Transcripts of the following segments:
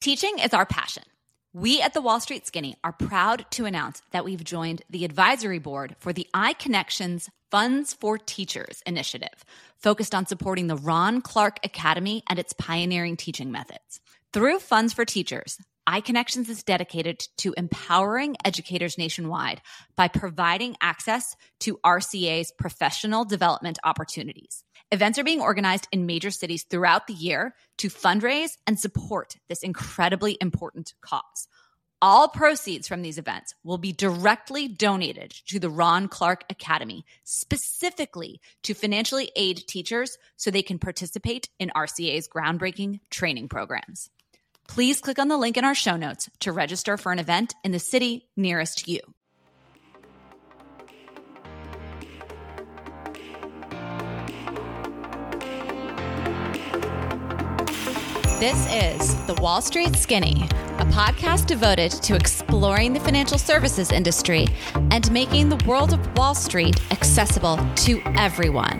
Teaching is our passion. We at the Wall Street Skinny are proud to announce that we've joined the advisory board for the iConnections Funds for Teachers initiative, focused on supporting the Ron Clark Academy and its pioneering teaching methods. Through Funds for Teachers, iConnections is dedicated to empowering educators nationwide by providing access to RCA's professional development opportunities. Events are being organized in major cities throughout the year to fundraise and support this incredibly important cause. All proceeds from these events will be directly donated to the Ron Clark Academy, specifically to financially aid teachers so they can participate in RCA's groundbreaking training programs. Please click on the link in our show notes to register for an event in the city nearest you. This is The Wall Street Skinny, a podcast devoted to exploring the financial services industry and making the world of Wall Street accessible to everyone.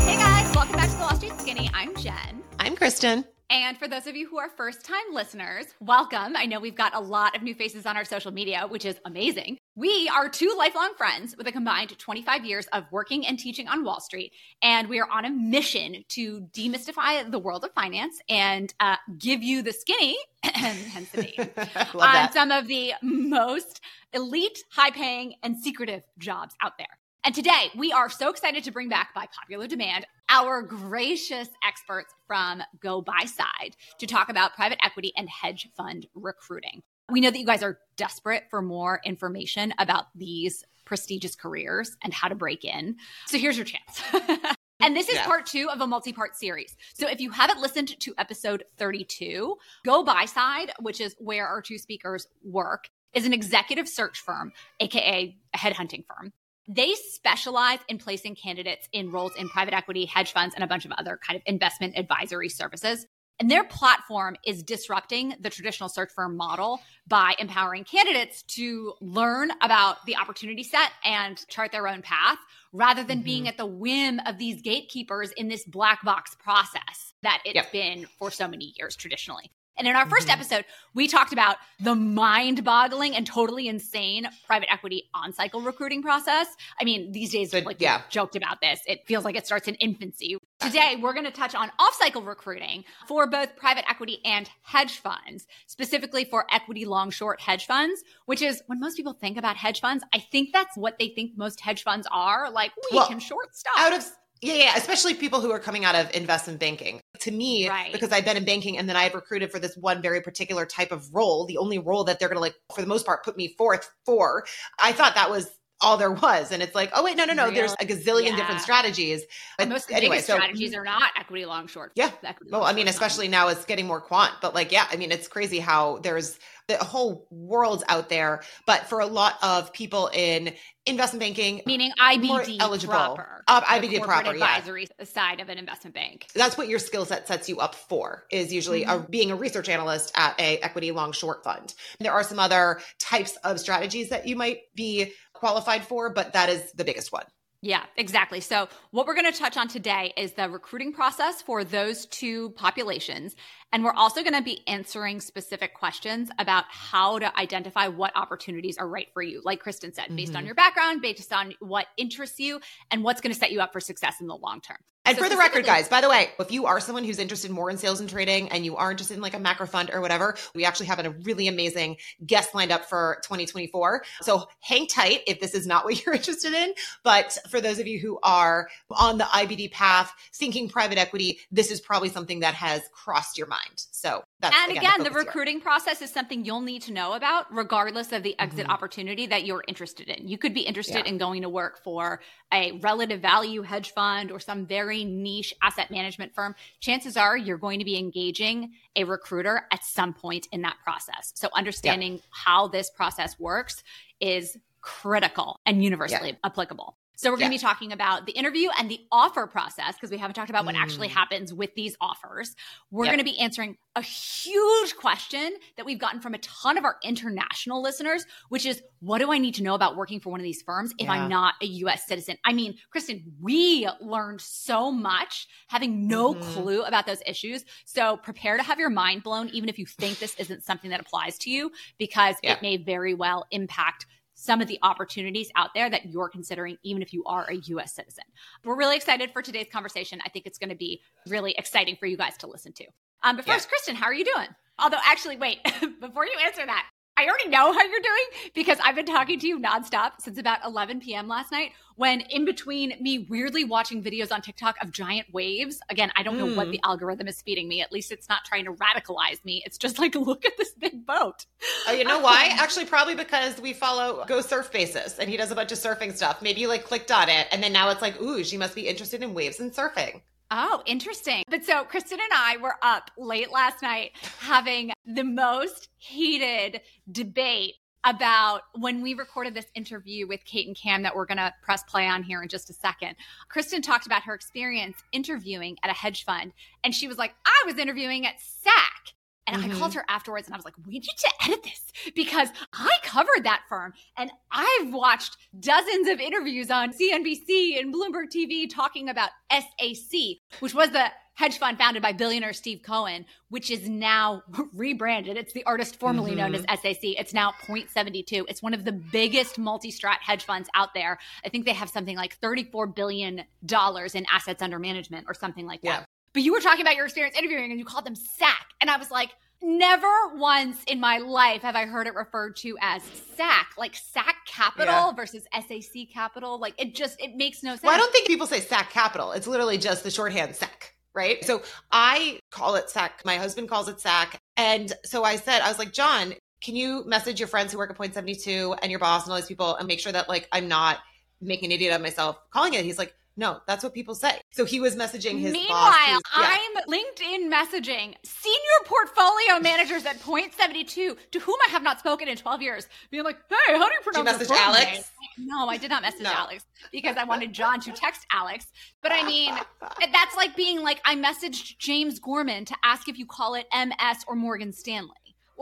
Hey guys, welcome back to The Wall Street Skinny. I'm Jen. I'm Kristen. And for those of you who are first time listeners, welcome. I know we've got a lot of new faces on our social media, which is amazing. We are two lifelong friends with a combined 25 years of working and teaching on Wall Street. And we are on a mission to demystify the world of finance and uh, give you the skinny, hence the name, on that. some of the most elite, high paying, and secretive jobs out there. And today we are so excited to bring back by popular demand our gracious experts from GoBuyside to talk about private equity and hedge fund recruiting. We know that you guys are desperate for more information about these prestigious careers and how to break in. So here's your chance. And this is Yeah. part two of a multi part series. So if you haven't listened to episode 32, GoBuyside, which is where our two speakers work, is an executive search firm, AKA a headhunting firm. They specialize in placing candidates in roles in private equity, hedge funds, and a bunch of other kind of investment advisory services. And their platform is disrupting the traditional search firm model by empowering candidates to learn about the opportunity set and chart their own path rather than being mm-hmm. at the whim of these gatekeepers in this black box process that it's Yep. been for so many years traditionally. And in our 1st mm-hmm. episode, we talked about the mind boggling and totally insane private equity on cycle recruiting process. I mean, these days, But, like yeah. joked about this, it feels like it starts in infancy. Today, we're going to touch on off cycle recruiting for both private equity and hedge funds, specifically for equity long short hedge funds, which is when most people think about hedge funds, I think that's what they think most hedge funds are. Like, we Well, can short stuff. Out of yeah, yeah, especially people who are coming out of investment banking. To me, Right. because I've been in banking and then I had recruited for this one very particular type of role, the only role that they're going to like for the most part put me forth for. I thought that was all there was and it's like, oh wait, no, no, no, there's a gazillion Yeah. different strategies. But most of the anyway, biggest so strategies are not equity long short. Yeah. Equity Well, long I mean, especially now it's getting more quant, but like, yeah, I mean, it's crazy how there's the whole world's out there. But for a lot of people in investment banking, meaning IBD eligible. proper. Uh, IBD proper, yeah. advisory side of an investment bank. that's what your skill set sets you up for is usually Mm-hmm. a, being a research analyst at a equity long short fund there are some other types of strategies that you might be qualified for but that is the biggest one Yeah, exactly. So, what we're going to touch on today is the recruiting process for those two populations. And we're also going to be answering specific questions about how to identify what opportunities are right for you. Like Kristen said, based on Mhm. your background, based on what interests you, and what's going to set you up for success in the long term. And So for the record guys by the way if you are someone who's interested more in sales and trading and you are interested in like a macro fund or whatever we actually have a really amazing guest lined up for 2024 so hang tight if this is not what you're interested in. But for those of you who are on the ibd path thinking private equity this is probably something that has crossed your mind so that's and again, the focus here. recruiting process is something you'll need to know about regardless of the exit Mhm. opportunity that you're interested in. You could be interested Yeah. in going to work for a relative value hedge fund or some very niche asset management firm. Chances are you're going to be engaging a recruiter at some point in that process. So understanding how this process works is critical and universally applicable. So we're going to be talking about the interview and the offer process because we haven't talked about what mm. actually happens with these offers. We're yep. going to be answering a huge question that we've gotten from a ton of our international listeners, which is what do I need to know about working for one of these firms if yeah. I'm not a US citizen? I mean, Kristen, we learned so much having no mm-hmm. clue about those issues. So prepare to have your mind blown, even if you think this isn't something that applies to you, because yeah. it may very well impact some of the opportunities out there that you're considering, even if you are a US citizen. We're really excited for today's conversation. I think it's going to be really exciting for you guys to listen to. Um, but first, yeah. Kristen, how are you doing? Although, actually, wait, before you answer that, I already know how you're doing because I've been talking to you nonstop since about 11 p.m. last night. When in between me weirdly watching videos on TikTok of giant waves, again, I don't know mm. what the algorithm is feeding me. At least it's not trying to radicalize me. It's just like, look at this big boat. Oh, you know why? Actually, probably because we follow Go Surf Basis and he does a bunch of surfing stuff. Maybe you like clicked on it and then now it's like, ooh, she must be interested in waves and surfing. Oh, interesting. But so Kristen and I were up late last night having the most heated debate about when we recorded this interview with Kate and Cam that we're going to press play on here in just a second. Kristen talked about her experience interviewing at a hedge fund, and she was like, I was interviewing at SAC. And mm-hmm. I called her afterwards and I was like, we need to edit this because I covered that firm and I've watched dozens of interviews on CNBC and Bloomberg TV talking about SAC, which was the hedge fund founded by billionaire Steve Cohen, which is now rebranded. It's the artist formerly mm-hmm. known as mm-hmm. SAC. It's now Point 72. It's one of the biggest multi-strat hedge funds out there. I think they have something like $34 billion in assets under management or something like that. But you were talking about your experience interviewing and you called them SAC. And I was like, never once in my life have I heard it referred to as SAC, like SAC Capital yeah. versus SAC Capital. Like it just, it makes no sense. Well, I don't think people say SAC Capital. It's literally just the shorthand SAC. Right. So I call it SAC. My husband calls it SAC. And so I said, I was like, John, can you message your friends who work at Point 72 and your boss and all these people and make sure that like I'm not making an idiot of myself calling it? He's like, no, that's what people say. So he was messaging his Meanwhile, yeah. I'm LinkedIn messaging senior portfolio managers at Point 72 to whom I have not spoken in 12 years, being like, hey, how do you pronounce Did you message Alex? Name? No, I did not message no. Alex because I wanted John to text Alex. But I mean, that's like being like, I messaged James Gorman to ask if you call it MS or Morgan Stanley.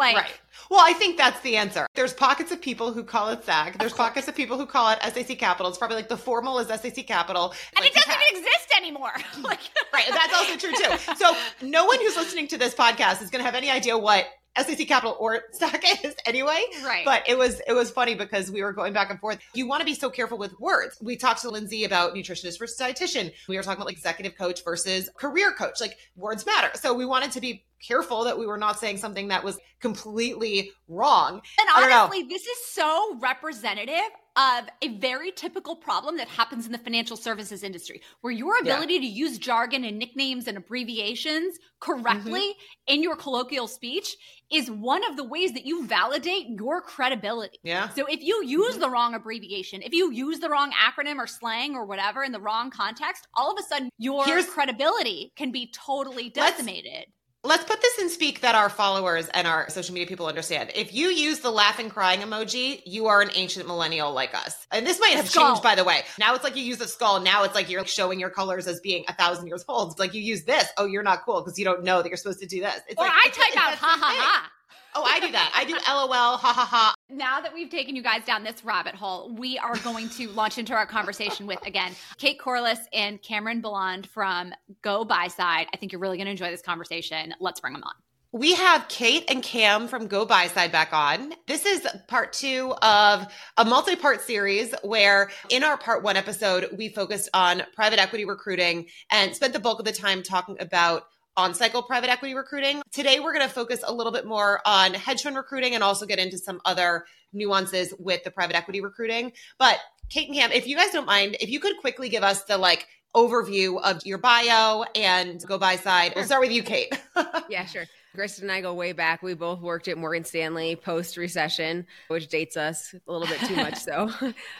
Like, right. Well, I think that's the answer. There's pockets of people who call it SAC. There's pockets of people who call it SAC Capital. It's probably like the formal is SAC Capital. And like it doesn't even exist anymore. like, right. That's also true too. So no one who's listening to this podcast is going to have any idea what SAC Capital or stock is anyway. Right. But it was it was funny because we were going back and forth. You want to be so careful with words. We talked to Lindsay about nutritionist versus dietitian. We were talking about like executive coach versus career coach. Like words matter. So we wanted to be careful that we were not saying something that was completely wrong. And honestly, this is so representative of a very typical problem that happens in the financial services industry, where your ability yeah. to use jargon and nicknames and abbreviations correctly mm-hmm. in your colloquial speech is one of the ways that you validate your credibility. Yeah. So if you use mm-hmm. the wrong abbreviation, if you use the wrong acronym or slang or whatever in the wrong context, all of a sudden your Here's, credibility can be totally decimated. Let's put this in speak that our followers and our social media people understand. If you use the laughing crying emoji, you are an ancient millennial like us. And this might have skull. changed, by the way. Now it's like you use a skull. Now it's like you're showing your colors as being a thousand years old. It's like you use this. Oh, you're not cool because you don't know that you're supposed to do this. It's or like, I type out ha ha ha. Oh, I do that. I do LOL, ha ha ha. Now that we've taken you guys down this rabbit hole, we are going to launch into our conversation with, again, Kate Kourlis and Cameron Boland from GoBuyside. I think you're really going to enjoy this conversation. Let's bring them on. We have Kate and Cam from GoBuyside back on. This is part two of a multi part series where, in our part one episode, we focused on private equity recruiting and spent the bulk of the time talking about on cycle private equity recruiting. Today, we're going to focus a little bit more on hedge fund recruiting and also get into some other nuances with the private equity recruiting. But Kate and Cam, if you guys don't mind, if you could quickly give us the like overview of your bio and GoBuyside. We'll start with you, Kate. yeah, sure. Kristen and I go way back. We both worked at Morgan Stanley post recession, which dates us a little bit too much so.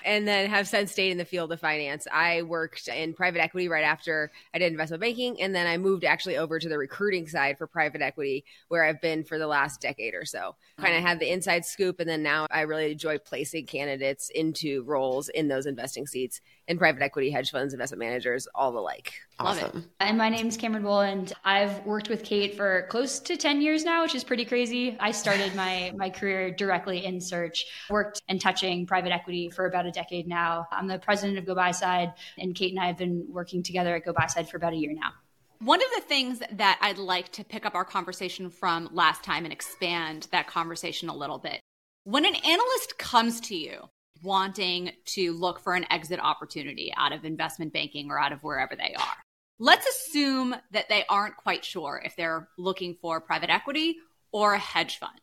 and then have since stayed in the field of finance. I worked in private equity right after I did investment banking. And then I moved actually over to the recruiting side for private equity, where I've been for the last decade or so. Kind of had the inside scoop. And then now I really enjoy placing candidates into roles in those investing seats in private equity, hedge funds, investment managers, all the like. Awesome. And my name's Cameron Boland. I've worked with Kate for close to 10 years now, which is pretty crazy. I started my my career directly in search, worked and touching private equity for about a decade now. I'm the president of GoBuyside, and Kate and I have been working together at GoBuyside for about a year now. One of the things that I'd like to pick up our conversation from last time and expand that conversation a little bit. When an analyst comes to you wanting to look for an exit opportunity out of investment banking or out of wherever they are, let's assume that they aren't quite sure if they're looking for private equity or a hedge fund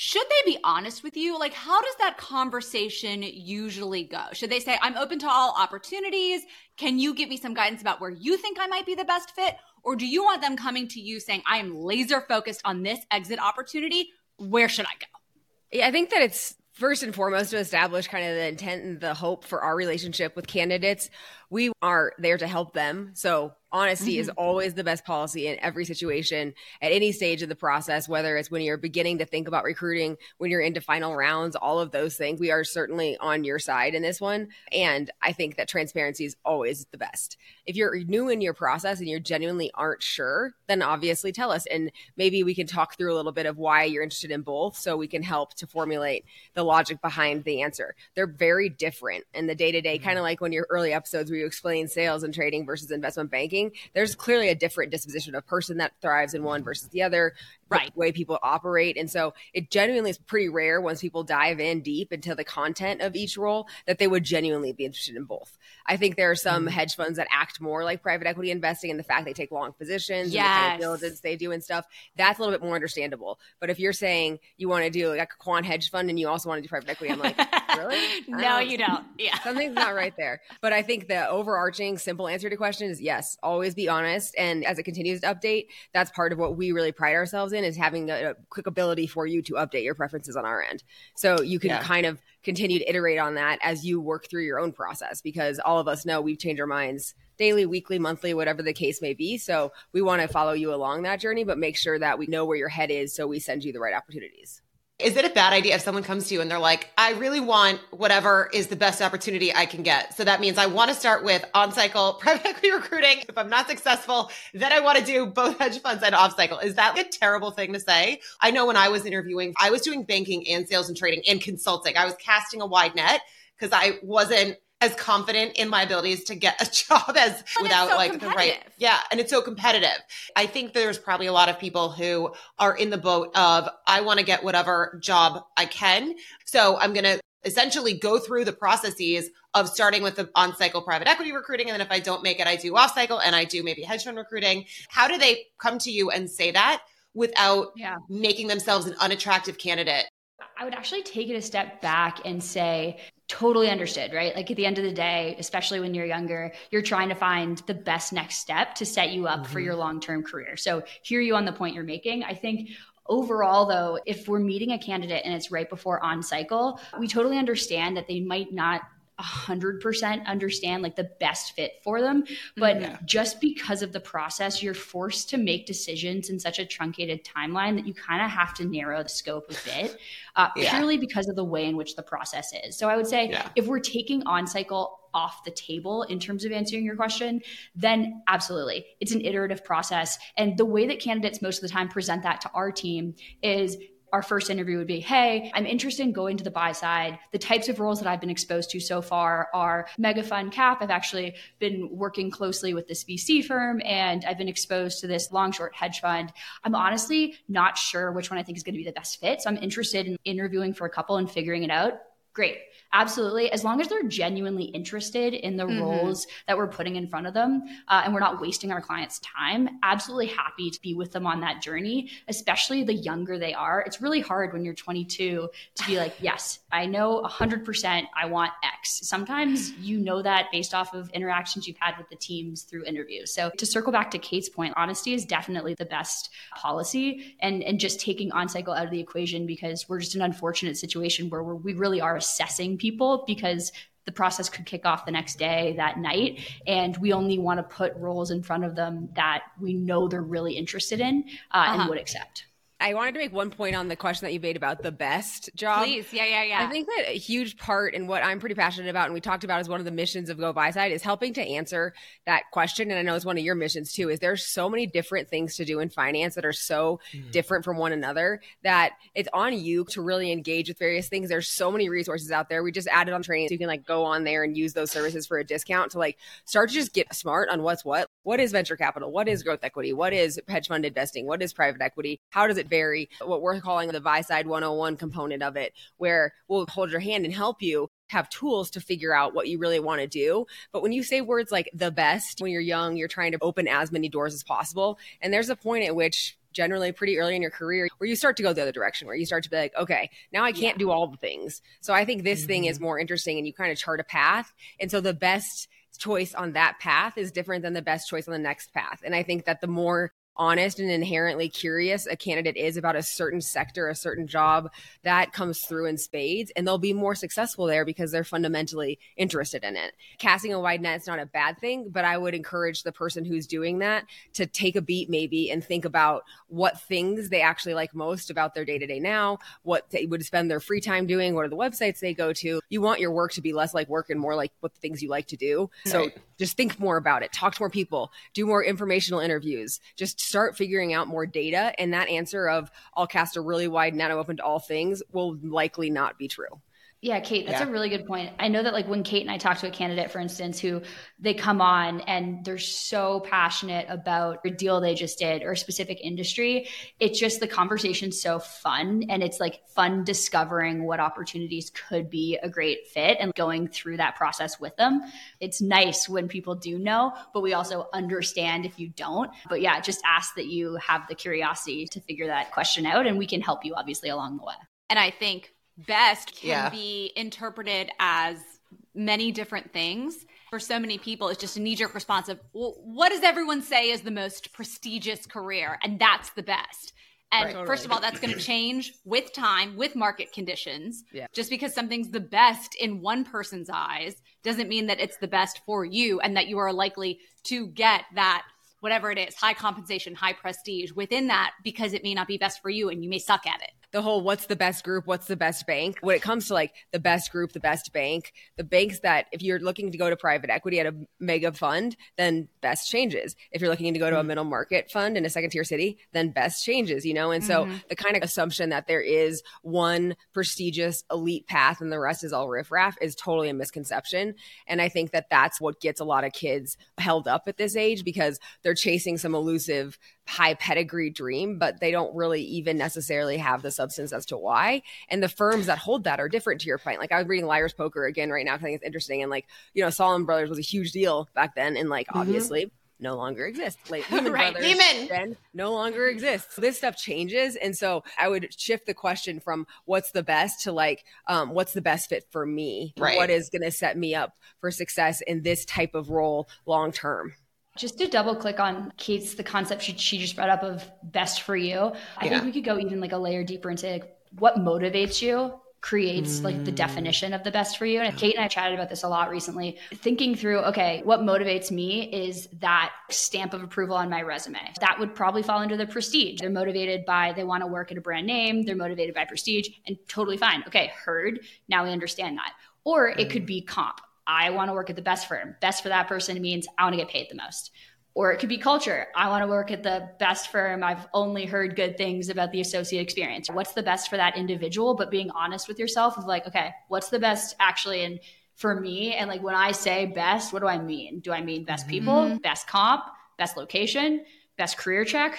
should they be honest with you? Like, how does that conversation usually go? Should they say, I'm open to all opportunities? Can you give me some guidance about where you think I might be the best fit? Or do you want them coming to you saying, I am laser focused on this exit opportunity? Where should I go? Yeah, I think that it's first and foremost to establish kind of the intent and the hope for our relationship with candidates. We are there to help them. So honesty mm-hmm. is always the best policy in every situation at any stage of the process whether it's when you're beginning to think about recruiting when you're into final rounds all of those things we are certainly on your side in this one and i think that transparency is always the best if you're new in your process and you genuinely aren't sure then obviously tell us and maybe we can talk through a little bit of why you're interested in both so we can help to formulate the logic behind the answer they're very different in the day-to-day mm-hmm. kind of like when your early episodes where you explain sales and trading versus investment banking there's clearly a different disposition of person that thrives in one versus the other, right? The way people operate. And so it genuinely is pretty rare once people dive in deep into the content of each role that they would genuinely be interested in both. I think there are some mm-hmm. hedge funds that act more like private equity investing and the fact they take long positions yes. and the kind of diligence they do and stuff. That's a little bit more understandable. But if you're saying you want to do like a quant hedge fund and you also want to do private equity, I'm like, really? no, don't. you don't. Yeah. Something's not right there. But I think the overarching simple answer to question is yes, always be honest. And as it continues to update, that's part of what we really pride ourselves in is having a quick ability for you to update your preferences on our end. So you can yeah. kind of continue to iterate on that as you work through your own process because all of us know we change our minds daily, weekly, monthly, whatever the case may be. So we want to follow you along that journey, but make sure that we know where your head is so we send you the right opportunities. Is it a bad idea if someone comes to you and they're like, I really want whatever is the best opportunity I can get? So that means I want to start with on cycle private equity recruiting. If I'm not successful, then I want to do both hedge funds and off cycle. Is that a terrible thing to say? I know when I was interviewing, I was doing banking and sales and trading and consulting. I was casting a wide net because I wasn't as confident in my abilities to get a job as but without so like the right yeah and it's so competitive. I think there's probably a lot of people who are in the boat of i want to get whatever job i can. So i'm going to essentially go through the processes of starting with the on cycle private equity recruiting and then if i don't make it i do off cycle and i do maybe hedge fund recruiting. How do they come to you and say that without yeah. making themselves an unattractive candidate I would actually take it a step back and say, totally understood, right? Like at the end of the day, especially when you're younger, you're trying to find the best next step to set you up mm-hmm. for your long term career. So, hear you on the point you're making. I think overall though if we're meeting a candidate and it's right before on cycle we totally understand that they might not 100% understand like the best fit for them but yeah. just because of the process you're forced to make decisions in such a truncated timeline that you kind of have to narrow the scope a bit uh, yeah. purely because of the way in which the process is so i would say yeah. if we're taking on cycle off the table in terms of answering your question, then absolutely. It's an iterative process. And the way that candidates most of the time present that to our team is our first interview would be hey i'm interested in going to the buy side. The types of roles that i've been exposed to so far are mega fund cap. I've actually been working closely with this vc firm and i've been exposed to this long short hedge fund. I'm honestly not sure which one i think is going to be the best fit so i'm interested in interviewing for a couple and figuring it out. Great absolutely. As long as they're genuinely interested in the mm-hmm. roles that we're putting in front of them uh, and we're not wasting our clients time absolutely happy to be with them on that journey especially the younger they are. It's really hard when you're 22 to be like yes i know 100% i want x. Sometimes you know that based off of interactions you've had with the teams through interviews. So to circle back to kate's point honesty is definitely the best policy and and just taking on cycle out of the equation because we're just an unfortunate situation where we really are assessing people because the process could kick off the next day, that night. And we only want to put roles in front of them that we know they're really interested in uh, uh-huh. and would accept. I wanted to make one point on the question that you made about the best job. Please. Yeah, yeah, yeah. I think that a huge part and what I'm pretty passionate about and we talked about as one of the missions of GoBuyside is helping to answer that question. And I know it's one of your missions too, is there's so many different things to do in finance that are so mm-hmm. different from one another that it's on you to really engage with various things. There's so many resources out there. We just added on training so you can like go on there and use those services for a discount to like start to just get smart on what's what. What is venture capital? What is growth equity? What is hedge fund investing? What is private equity? How does it vary? What we're calling the buy side 101 component of it, where we'll hold your hand and help you have tools to figure out what you really want to do. But when you say words like the best, when you're young, you're trying to open as many doors as possible. And there's a point at which generally pretty early in your career where you start to go the other direction where you start to be like okay now i can't yeah. do all the things so i think this mm-hmm. thing is mm-hmm. more interesting and you kind of chart a path and so the best choice on that path is different than the best choice on the next path and i think that the more honest and inherently curious a candidate is about a certain sector, a certain job, that comes through in spades. And they'll be more successful there because they're fundamentally interested in it. Casting a wide net is not a bad thing, but I would encourage the person who's doing that to take a beat maybe and think about what things they actually like most about their day to day now, what they would spend their free time doing, what are the websites they go to. You want your work to be less like work and more like what the things you like to do. So right. just think more about it, talk to more people, do more informational interviews, just start figuring out more data, and that answer of I'll cast a really wide net open to all things will likely not be true. Yeah, Kate, that's yeah. a really good point. I know that like when Kate and I talk to a candidate, for instance, who they come on and they're so passionate about a deal they just did or a specific industry, it's just the conversation's so fun and it's like fun discovering what opportunities could be a great fit and going through that process with them. It's nice when people do know, but we also understand if you don't. But yeah, just ask that you have the curiosity to figure that question out and we can help you obviously along the way. And I think best can yeah. be interpreted as many different things. For so many people, it's just a knee jerk response of, well, what does everyone say is the most prestigious career? And that's the best. And right, totally. first of all, that's going to change with time, with market conditions. Yeah. Just because something's the best in one person's eyes doesn't mean that it's the best for you and that you are likely to get that whatever it is, high compensation, high prestige within that because it may not be best for you and you may suck at it the whole what's the best group, what's the best bank. When it comes to like the best group, the best bank, the banks that if you're looking to go to private equity at a mega fund, then best changes. If you're looking to go to a mm-hmm. middle market fund in a second tier city, then best changes, you know? And so mm-hmm. the kind of assumption that there is one prestigious elite path and the rest is all riffraff is totally a misconception. And I think that that's what gets a lot of kids held up at this age because they're chasing some elusive high pedigree dream, but they don't really even necessarily have the substance as to why. And the firms that hold that are different to your point. Like I was reading Liar's Poker again right now. I think it's interesting. And like, you know, Salomon Brothers was a huge deal back then. And like, mm-hmm. obviously, no longer exists. Like Lehman right, Brothers Lehman. no longer exists. This stuff changes, and so I would shift the question from what's the best to like um, what's the best fit for me. Right. What is going to set me up for success in this type of role long term. Just to double click on Kate's the concept she, she just brought up of best for you. I yeah. think we could go even like a layer deeper into like what motivates you creates like the mm. definition of the best for you. And Kate and I chatted about this a lot recently, thinking through, okay, what motivates me is that stamp of approval on my resume. That would probably fall under the prestige. They're motivated by they want to work at a brand name, they're motivated by prestige, and totally fine. Okay, heard. Now we understand that. Or it could mm. be comp. I want to work at the best firm. Best for that person means I want to get paid the most. Or it could be culture. I want to work at the best firm. I've only heard good things about the associate experience. What's the best for that individual? But being honest with yourself of like, okay, what's the best actually and for me? And like when I say best, what do I mean? Do I mean best people, mm-hmm. best comp, best location, best career check?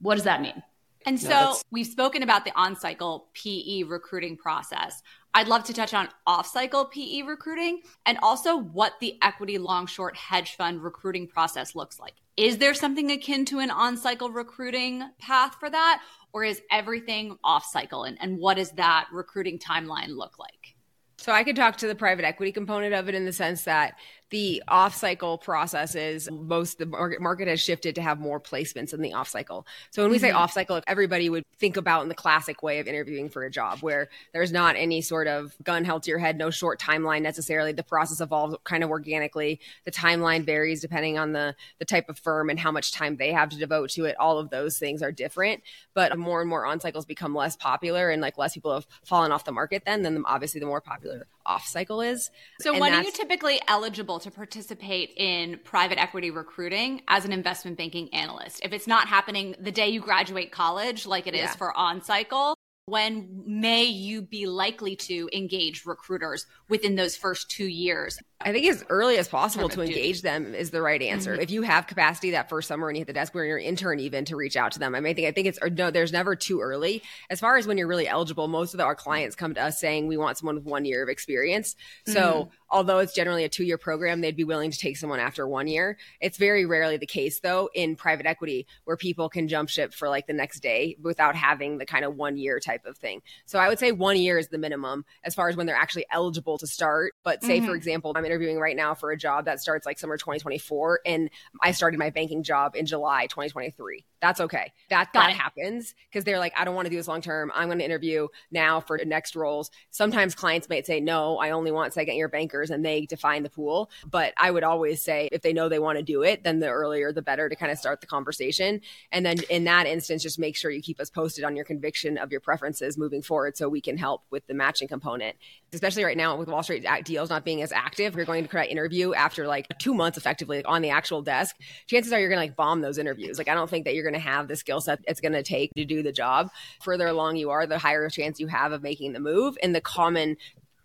What does that mean? And so no, we've spoken about the on cycle PE recruiting process. I'd love to touch on off cycle PE recruiting and also what the equity long short hedge fund recruiting process looks like. Is there something akin to an on cycle recruiting path for that? Or is everything off cycle? And, and what does that recruiting timeline look like? So I could talk to the private equity component of it in the sense that the off cycle processes, most the market, market has shifted to have more placements in the off cycle. So when we mm-hmm. say off cycle, everybody would think about in the classic way of interviewing for a job where there's not any sort of gun held to your head, no short timeline necessarily. The process evolves kind of organically. The timeline varies depending on the the type of firm and how much time they have to devote to it. All of those things are different, but more and more on cycles become less popular and like less people have fallen off the market then, then obviously the more popular off cycle is. So and when are you typically eligible to participate in private equity recruiting as an investment banking analyst? If it's not happening the day you graduate college, like it yeah. is for on cycle, when may you be likely to engage recruiters within those first two years? I think as early as possible to engage them is the right answer. Mm-hmm. If you have capacity that first summer when you hit the desk where you're an intern even to reach out to them. I mean, I think I think it's no, there's never too early. As far as when you're really eligible, most of the, our clients come to us saying we want someone with one year of experience. So mm-hmm although it's generally a two year program, they'd be willing to take someone after one year. It's very rarely the case, though, in private equity where people can jump ship for like the next day without having the kind of one year type of thing. So I would say one year is the minimum as far as when they're actually eligible to start. But say, mm-hmm. for example, I'm interviewing right now for a job that starts like summer 2024, and I started my banking job in July 2023. That's okay. That Got that it. happens because they're like, I don't want to do this long term. I'm going to interview now for the next roles. Sometimes clients might say, No, I only want second year and they define the pool. But I would always say if they know they want to do it, then the earlier the better to kind of start the conversation. And then in that instance, just make sure you keep us posted on your conviction of your preferences moving forward so we can help with the matching component. Especially right now with Wall Street deals not being as active, you're going to try interview after like two months effectively like on the actual desk. Chances are you're going to like bomb those interviews. Like I don't think that you're going to have the skill set it's going to take to do the job. Further along you are, the higher chance you have of making the move. And the common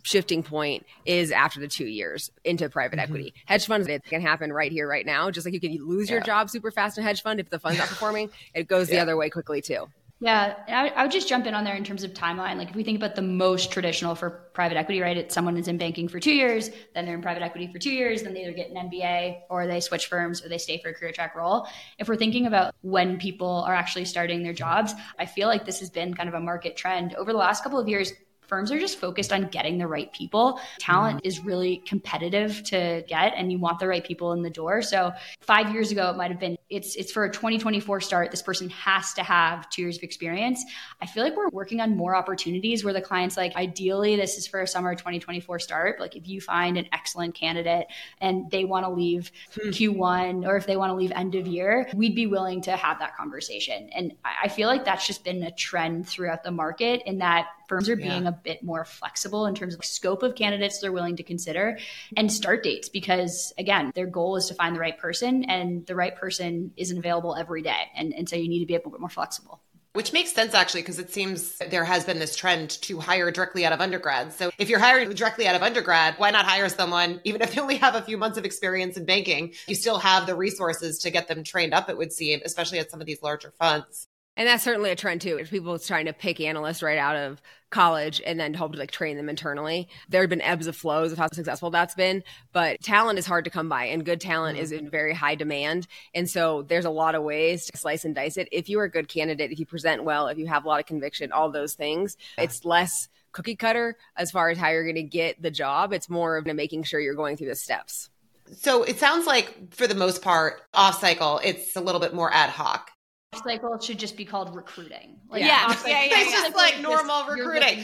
shifting point is after the two years into private mm-hmm. equity. Hedge funds, it can happen right here, right now. Just like you can lose yeah. your job super fast in hedge fund if the fund's not performing, it goes yeah. the other way quickly too. Yeah, I, I would just jump in on there in terms of timeline. Like if we think about the most traditional for private equity, right? It's someone is in banking for two years, then they're in private equity for two years, then they either get an MBA or they switch firms or they stay for a career track role. If we're thinking about when people are actually starting their jobs, I feel like this has been kind of a market trend over the last couple of years firms are just focused on getting the right people. Talent mm-hmm. is really competitive to get and you want the right people in the door. So 5 years ago it might have been it's it's for a 2024 start this person has to have 2 years of experience. I feel like we're working on more opportunities where the clients like ideally this is for a summer 2024 start, but like if you find an excellent candidate and they want to leave hmm. Q1 or if they want to leave end of year, we'd be willing to have that conversation. And I feel like that's just been a trend throughout the market in that firms are being yeah. a bit more flexible in terms of scope of candidates they're willing to consider and start dates because again their goal is to find the right person and the right person isn't available every day and, and so you need to be a bit more flexible which makes sense actually, because it seems there has been this trend to hire directly out of undergrad. So if you're hiring directly out of undergrad, why not hire someone, even if they only have a few months of experience in banking? You still have the resources to get them trained up, it would seem, especially at some of these larger funds. And that's certainly a trend too. If people are trying to pick analysts right out of college and then hope to like train them internally. There have been ebbs and flows of how successful that's been, but talent is hard to come by and good talent mm-hmm. is in very high demand. And so there's a lot of ways to slice and dice it. If you are a good candidate, if you present well, if you have a lot of conviction, all those things, it's less cookie cutter as far as how you're going to get the job. It's more of making sure you're going through the steps. So it sounds like for the most part, off cycle, it's a little bit more ad hoc cycle should just be called recruiting. Like, yeah. yeah, yeah, It's just like normal recruiting.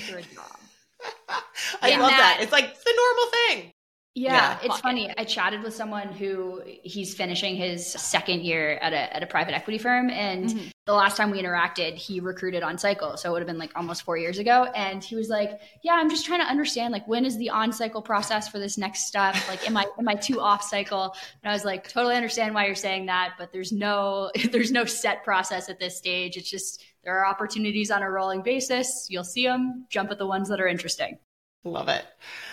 I love that, that. It's like the normal thing. Yeah, it's funny. I chatted with someone who he's finishing his second year at a at a private equity firm, and mm-hmm. the last time we interacted, he recruited on cycle, so it would have been like almost four years ago. And he was like, "Yeah, I'm just trying to understand like when is the on cycle process for this next step? Like, am I am I too off cycle?" And I was like, "Totally understand why you're saying that, but there's no there's no set process at this stage. It's just there are opportunities on a rolling basis. You'll see them. Jump at the ones that are interesting." Love it.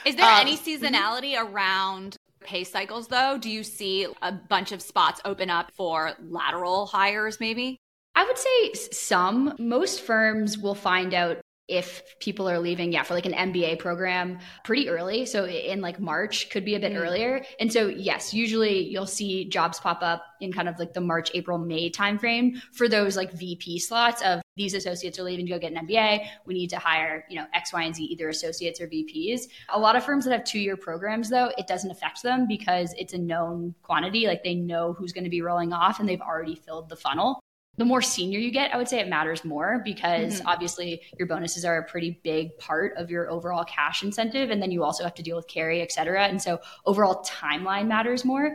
Is there um, any seasonality around pay cycles though? Do you see a bunch of spots open up for lateral hires maybe? I would say some. Most firms will find out if people are leaving, yeah, for like an MBA program pretty early. So in like March could be a bit mm. earlier. And so yes, usually you'll see jobs pop up in kind of like the March, April, May timeframe for those like VP slots of these associates are leaving to go get an MBA. We need to hire, you know, X, Y, and Z, either associates or VPs. A lot of firms that have two year programs, though, it doesn't affect them because it's a known quantity. Like they know who's going to be rolling off and they've already filled the funnel the more senior you get, I would say it matters more because mm-hmm. obviously your bonuses are a pretty big part of your overall cash incentive. And then you also have to deal with carry, et cetera. And so overall timeline matters more.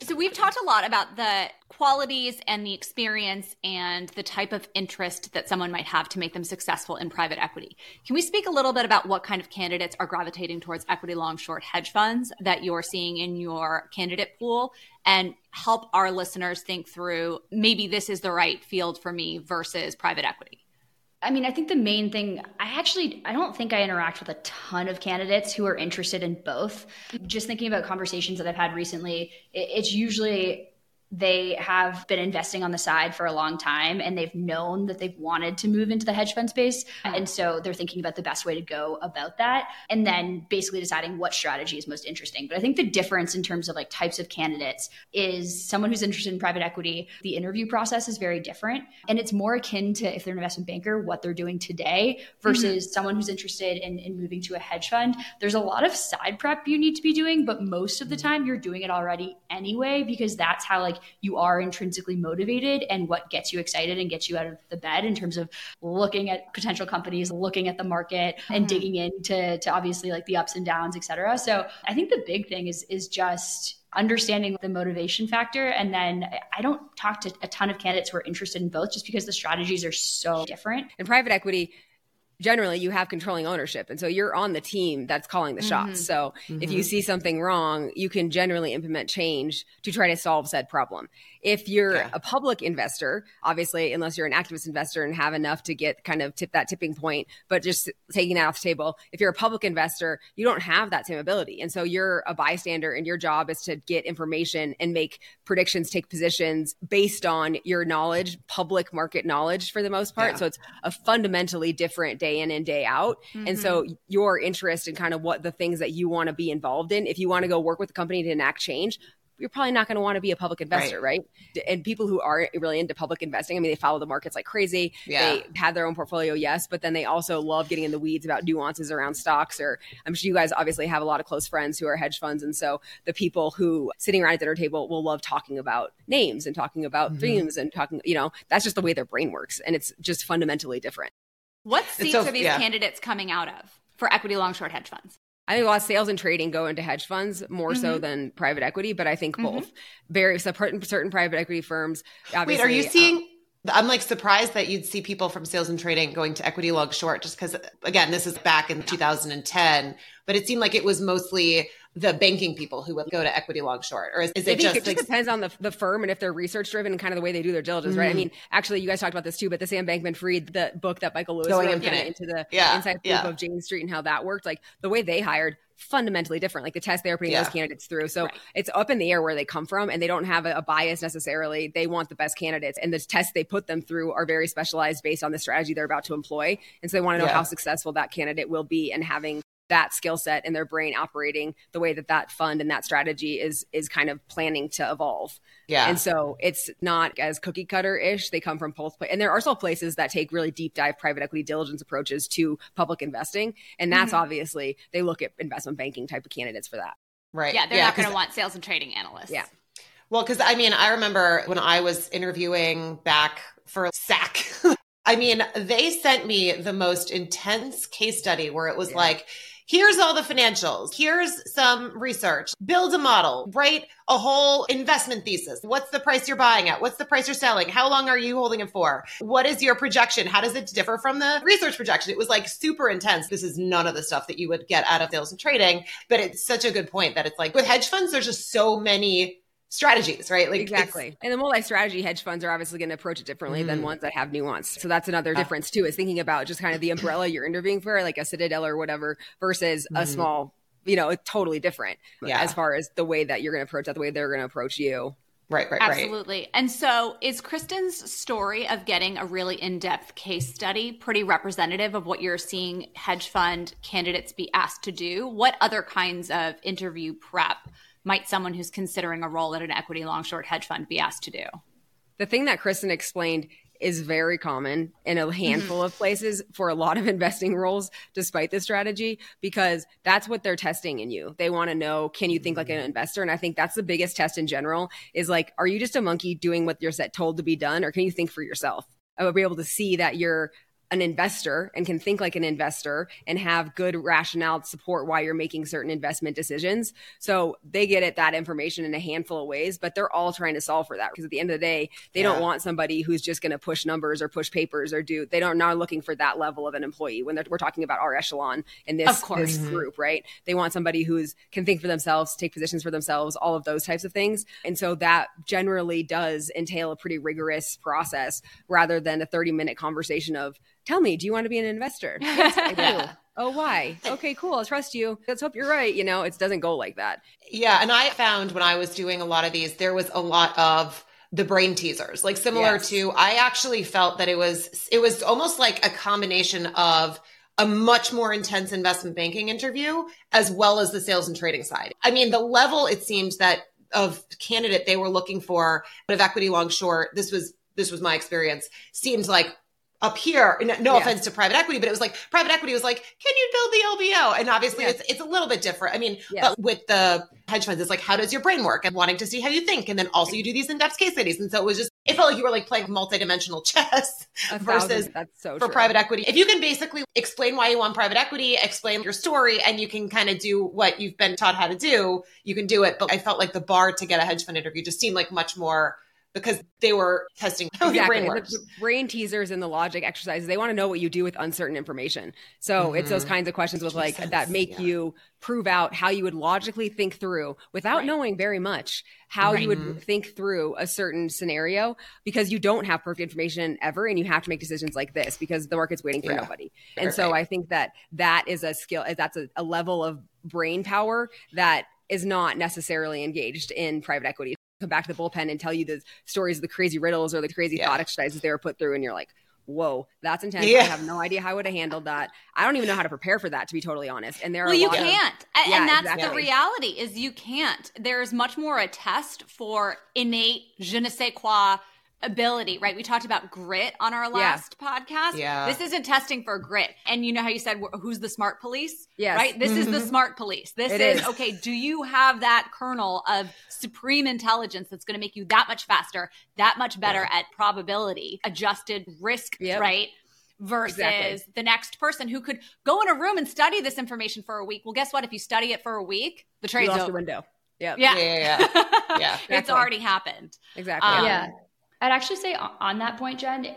So we've talked a lot about the qualities and the experience and the type of interest that someone might have to make them successful in private equity. Can we speak a little bit about what kind of candidates are gravitating towards equity long short hedge funds that you're seeing in your candidate pool and help our listeners think through maybe this is the right field for me versus private equity? I mean, I think the main thing, I actually, I don't think I interact with a ton of candidates who are interested in both. Just thinking about conversations that I've had recently, it's usually they have been investing on the side for a long time and they've known that they've wanted to move into the hedge fund space. And so they're thinking about the best way to go about that and then basically deciding what strategy is most interesting. But I think the difference in terms of like types of candidates is someone who's interested in private equity, the interview process is very different. And it's more akin to if they're an investment banker, what they're doing today versus mm-hmm. someone who's interested in, in moving to a hedge fund. There's a lot of side prep you need to be doing, but most of the mm-hmm. time you're doing it already anyway, because that's how like you are intrinsically motivated and what gets you excited and gets you out of the bed in terms of looking at potential companies, looking at the market mm-hmm. and digging into to obviously like the ups and downs, et cetera. So I think the big thing is is just understanding the motivation factor. And then I don't talk to a ton of candidates who are interested in both just because the strategies are so different. In private equity, generally you have controlling ownership and so you're on the team that's calling the shots mm-hmm. so mm-hmm. if you mm-hmm. see something wrong you can generally implement change to try to solve said problem if you're yeah. a public investor, obviously, unless you're an activist investor and have enough to get kind of tip that tipping point, but just taking that off the table, if you're a public investor, you don't have that same ability. And so you're a bystander and your job is to get information and make predictions, take positions based on your knowledge, public market knowledge for the most part. Yeah. So it's a fundamentally different day in and day out. Mm-hmm. And so mm-hmm. your interest in kind of what the things that you want to be involved in, if you want to go work with a company to enact change, you're probably not going to want to be a public investor, right. right. And people who are really into public investing, I mean, they follow the markets like crazy. Yeah. They have their own portfolio, yes, but then they also love getting in the weeds about nuances around stocks. Or I'm sure you guys obviously have a lot of close friends who are hedge funds. And so the people who sitting around at dinner table will love talking about names and talking about mm-hmm. themes and talking, you know, that's just the way their brain works. And it's just fundamentally different. What seats so, are these yeah. candidates coming out of for equity long short hedge funds? I think a lot of sales and trading go into hedge funds more mm-hmm. so than private equity, but I think mm-hmm. both. Very certain, certain private equity firms. Wait, are you seeing? Um, I'm like surprised that you'd see people from sales and trading going to equity long short, just because again, this is back in 2010, but it seemed like it was mostly the banking people who would go to equity long short or is, is it just it just like, depends on the, the firm and if they're research driven and kind of the way they do their diligence mm-hmm. right i mm-hmm. mean actually you guys talked about this too but the sam Bankman-Fried the book that michael lewis going wrote into the yeah. inside yeah. of jane street and how that worked like the way they hired fundamentally different like the test they're putting yeah. those candidates through so right. it's up in the air where they come from and they don't have a, a, bias necessarily they want the best candidates and the tests they put them through are very specialized based on the strategy they're about to employ and so they want to know yeah. how successful that candidate will be and having that skill set in their brain operating the way that that fund and that strategy is is kind of planning to evolve. Yeah. And so it's not as cookie cutter ish. They come from both and there are also places that take really deep dive private equity diligence approaches to public investing. And that's mm-hmm. obviously they look at investment banking type of candidates for that. Right. Yeah. They're yeah, not going to want sales and trading analysts. Yeah. Well, because I mean, I remember when I was interviewing back for SAC, I mean, they sent me the most intense case study where it was yeah. like, here's all the financials. Here's some research. Build a model, write a whole investment thesis. What's the price you're buying at? What's the price you're selling? How long are you holding it for? What is your projection? How does it differ from the research projection? It was like super intense. This is none of the stuff that you would get out of sales and trading, but it's such a good point that it's like with hedge funds, there's just so many strategies, right? Like exactly. And the multi-strategy hedge funds are obviously going to approach it differently mm-hmm. than ones that have nuance. So that's another difference too. Is thinking about just kind of the umbrella you're interviewing for, like a Citadel or whatever, versus mm-hmm. a small. You know, it's totally different yeah. as far as the way that you're going to approach that, the way they're going to approach you. Right, right, Absolutely. Right. And so, is Kristen's story of getting a really in depth case study pretty representative of what you're seeing hedge fund candidates be asked to do? What other kinds of interview prep might someone who's considering a role at an equity long short hedge fund be asked to do? The thing that Kristen explained is very common in a handful of places for a lot of investing roles, despite the strategy, because that's what they're testing in you. They want to know, can you think like an investor? And I think that's the biggest test in general is like, are you just a monkey doing what you're set told to be done? Or can you think for yourself? I would be able to see that you're an investor and can think like an investor and have good rationale to support why you're making certain investment decisions. So they get at that information in a handful of ways, but they're all trying to solve for that because at the end of the day, they yeah. don't want somebody who's just going to push numbers or push papers or do. They don't not looking for that level of an employee when we're talking about our echelon in this, this mm-hmm. group, right? They want somebody who's can think for themselves, take positions for themselves, all of those types of things. And so that generally does entail a pretty rigorous process rather than a 30 minute conversation of tell me, do you want to be an investor? Yes, I do. oh, why? Okay, cool. I trust you. Let's hope you're right. You know, it doesn't go like that. Yeah. And I found when I was doing a lot of these, there was a lot of the brain teasers, like similar yes. to, I actually felt that it was, it was almost like a combination of, a much more intense investment banking interview as well as the sales and trading side. I mean, the level it seems that of candidate they were looking for of equity long short, this was this was my experience, seemed like up here. No, yeah. offense to private equity, but it was like private equity was like, can you build the LBO? And obviously, yeah. it's it's a little bit different. I mean, yeah. but with the hedge funds, it's like, how does your brain work? And wanting to see how you think, and then also you do these in depth case studies, and so it was just it felt like you were like playing multidimensional chess versus that's so for true. private equity. If you can basically explain why you want private equity, explain your story, and you can kind of do what you've been taught how to do, you can do it. But I felt like the bar to get a hedge fund interview just seemed like much more because they were testing how exactly. your brain works. The, the brain teasers and the logic exercises, they want to know what you do with uncertain information. So mm-hmm. it's those kinds of questions with like that make yeah. you prove out how you would logically think through without right. knowing very much how right. you would mm-hmm. think through a certain scenario because you don't have perfect information ever and you have to make decisions like this because the market's waiting for yeah. nobody. And right. so I think that that is a skill that's a, a level of brain power that is not necessarily engaged in private equity come back to the bullpen and tell you the stories of the crazy riddles or the crazy yeah. thought exercises they were put through, and you're like, whoa, that's intense. Yeah. I have no idea how I would have handled that. I don't even know how to prepare for that, to be totally honest. And there well, are you can't, of, and, yeah, and that's exactly. the reality is you can't. There's much more a test for innate je ne sais quoi ability, right? We talked about grit on our last yeah. podcast. Yeah. This isn't testing for grit. And you know how you said, who's the smart police? Yes. Right? This mm-hmm. is the mm-hmm. smart police. This is, is, okay, do you have that kernel of supreme intelligence that's going to make you that much faster, that much better yeah. at probability, adjusted risk, yep. right? versus exactly. the next person who could go in a room and study this information for a week. Well, guess what? If you study it for a week, the trade's over. the window. Yep. Yeah. Yeah. Yeah. yeah. yeah. It's already happened. Exactly. Um, yeah. I'd actually say on that point, Jen,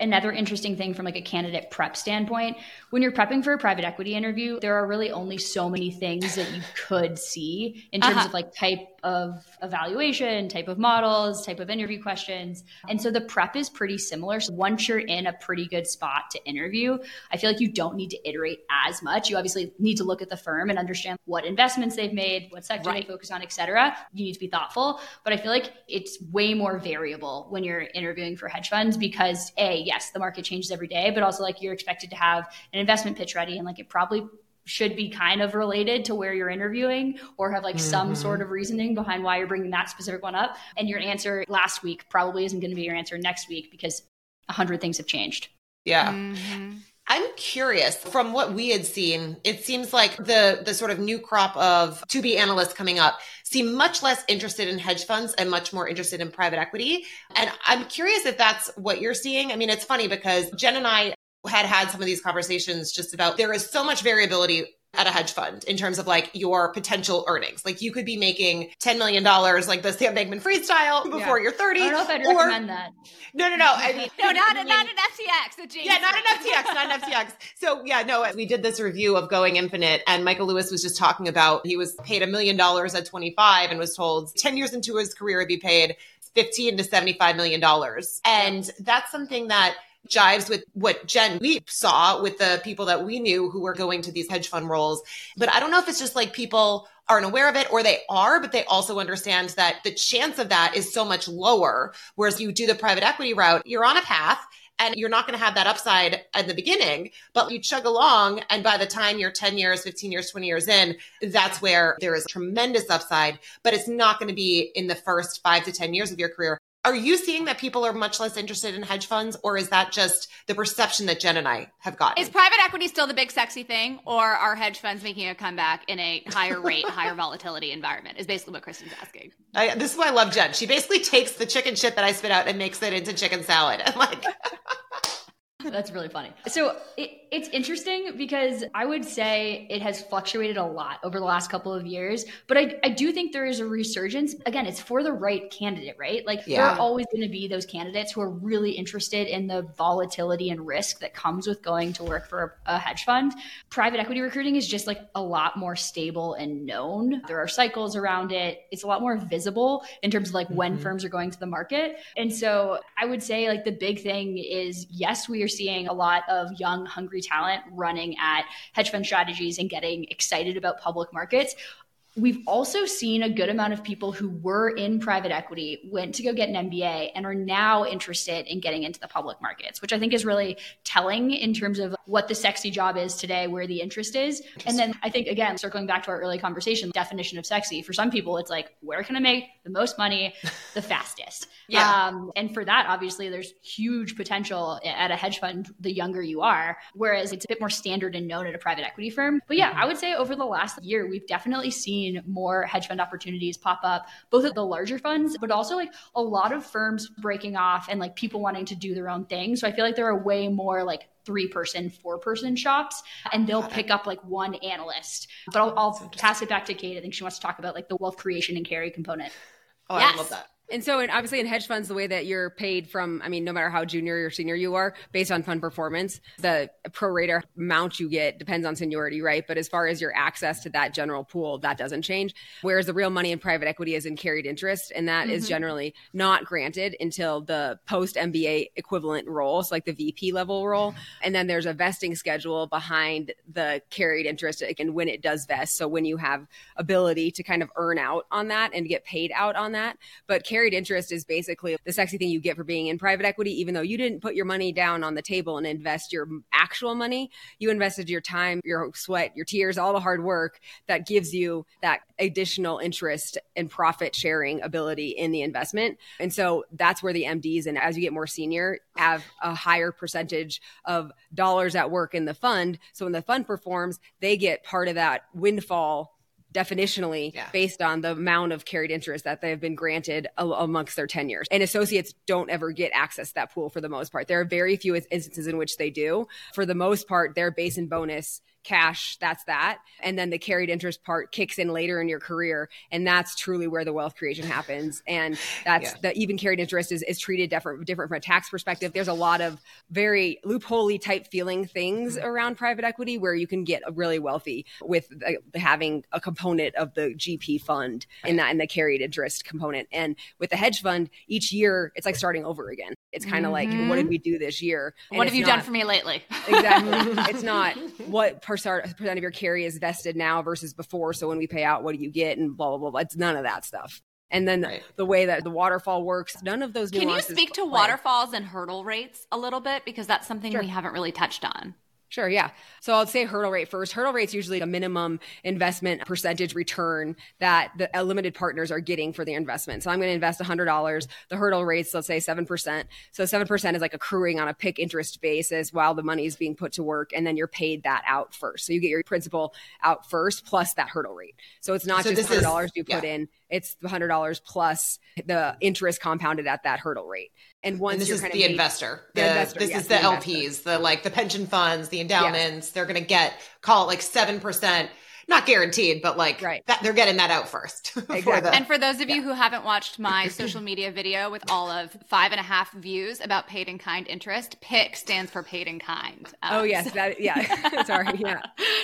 another interesting thing from like a candidate prep standpoint, when you're prepping for a private equity interview, there are really only so many things that you could see in terms uh-huh. of like type of evaluation, type of models, type of interview questions. And so the prep is pretty similar. So once you're in a pretty good spot to interview, I feel like you don't need to iterate as much. You obviously need to look at the firm and understand what investments they've made, what sector right. they focus on, et cetera. You need to be thoughtful. But I feel like it's way more variable when you're interviewing for hedge funds because A, yes, the market changes every day, but also like you're expected to have an investment pitch ready and like it probably should be kind of related to where you're interviewing or have like mm-hmm. some sort of reasoning behind why you're bringing that specific one up. And your answer last week probably isn't going to be your answer next week because a hundred things have changed. Yeah. Mm-hmm. I'm curious from what we had seen, it seems like the the sort of new crop of to be analysts coming up seem much less interested in hedge funds and much more interested in private equity. And I'm curious if that's what you're seeing. I mean, it's funny because Jen and I had had some of these conversations just about there is so much variability at a hedge fund in terms of like your potential earnings. Like you could be making $10 million like the Sam Bankman-Fried style before yeah. you're 30. I don't know if I'd or, recommend that. No, no, no. I mean, no, not, not an FTX. yeah, not an FTX, not an FTX. So yeah, no, we did this review of Going Infinite and Michael Lewis was just talking about he was paid a million dollars at 25 and was told 10 years into his career he'd be paid 15 to 75 million dollars. And that's something that jives with what Jen we saw with the people that we knew who were going to these hedge fund roles. But I don't know if it's just like people aren't aware of it or they are, but they also understand that the chance of that is so much lower. Whereas you do the private equity route, you're on a path and you're not going to have that upside at the beginning, but you chug along. And by the time you're 10 years, 15 years, 20 years in, that's where there is tremendous upside, but it's not going to be in the first five to 10 years of your career. Are you seeing that people are much less interested in hedge funds, or is that just the perception that Jen and I have gotten? Is private equity still the big sexy thing, or are hedge funds making a comeback in a higher rate, higher volatility environment? Is basically what Kristen's asking. I, this is why I love Jen. She basically takes the chicken shit that I spit out and makes it into chicken salad. Like, That's really funny. So it, it's interesting because I would say it has fluctuated a lot over the last couple of years, but I, I do think there is a resurgence. Again, it's for the right candidate, right? Like yeah. there are always going to be those candidates who are really interested in the volatility and risk that comes with going to work for a, a hedge fund. Private equity recruiting is just like a lot more stable and known. There are cycles around it. It's a lot more visible in terms of like mm-hmm. when firms are going to the market. And so I would say like the big thing is yes, we are seeing a lot of young, hungry talent running at hedge fund strategies and getting excited about public markets. We've also seen a good amount of people who were in private equity, went to go get an MBA, and are now interested in getting into the public markets, which I think is really telling in terms of what the sexy job is today, where the interest is. And then I think, again, circling back to our early conversation, definition of sexy, for some people, it's like, where can I make the most money the fastest? yeah. Um, and for that, obviously, there's huge potential at a hedge fund the younger you are, whereas it's a bit more standard and known at a private equity firm. But yeah, I would say over the last year, we've definitely seen seen more hedge fund opportunities pop up, both at the larger funds, but also like a lot of firms breaking off and like people wanting to do their own thing. So I feel like there are way more like three person, four person shops, and they'll pick up like one analyst. But I'll, I'll pass it back to Kate. I think she wants to talk about like the wealth creation and carry component. Oh, yes. I love that. And so, and obviously, in hedge funds, the way that you're paid from, I mean, no matter how junior or senior you are, based on fund performance, the pro rata amount you get depends on seniority, right? But as far as your access to that general pool, that doesn't change. Whereas the real money in private equity is in carried interest, and that mm-hmm. is generally not granted until the post MBA equivalent role, so like the VP level role. And then there's a vesting schedule behind the carried interest and when it does vest. So when you have ability to kind of earn out on that and get paid out on that. But carried carried interest is basically the sexy thing you get for being in private equity, even though you didn't put your money down on the table and invest your actual money. You invested your time, your sweat, your tears, all the hard work that gives you that additional interest and profit sharing ability in the investment. And so that's where the MDs and as you get more senior have a higher percentage of dollars at work in the fund. So when the fund performs, they get part of that windfall definitionally yeah. based on the amount of carried interest that they've been granted amongst their tenures. And associates don't ever get access to that pool for the most part. There are very few instances in which they do. For the most part, their base and bonus cash, that's that. And then the carried interest part kicks in later in your career. And that's truly where the wealth creation happens. And that's yeah. the even carried interest is, is treated different, different from a tax perspective. There's a lot of very loophole type feeling things mm-hmm. around private equity where you can get really wealthy with the, having a component of the GP fund right. in that, in the carried interest component. And with the hedge fund, each year it's like starting over again. It's kind of mm-hmm. like, what did we do this year? And what have you not, done for me lately? exactly. it's not what percent of your carry is vested now versus before. So when we pay out, what do you get? And blah, blah, blah. blah. It's none of that stuff. And then right. the way that the waterfall works, none of those. Can you speak to play. waterfalls and hurdle rates a little bit? Because that's something sure. we haven't really touched on. Sure, yeah. So I'll say hurdle rate first. Hurdle rate is usually a minimum investment percentage return that the uh, limited partners are getting for their investment. So I'm going to invest $100. The hurdle rate's, let's say 7%. So 7% is like accruing on a PIK interest basis while the money is being put to work. And then you're paid that out first. So you get your principal out first plus that hurdle rate. So it's not so just $100 is, you put yeah. in, it's $100 plus the interest compounded at that hurdle rate. And once and this is the made, investor, the, the investor, this yes, is the, the LPs, the like the pension funds, the endowments. Yes. They're going to get call it like seven percent not guaranteed, but like right. that, they're getting that out first. Exactly. the, and for those of yeah. you who haven't watched my social media video with all of five and a half views about paid in kind interest, PIK stands for paid in kind. Um, oh yes, that, yeah. Sorry, yeah.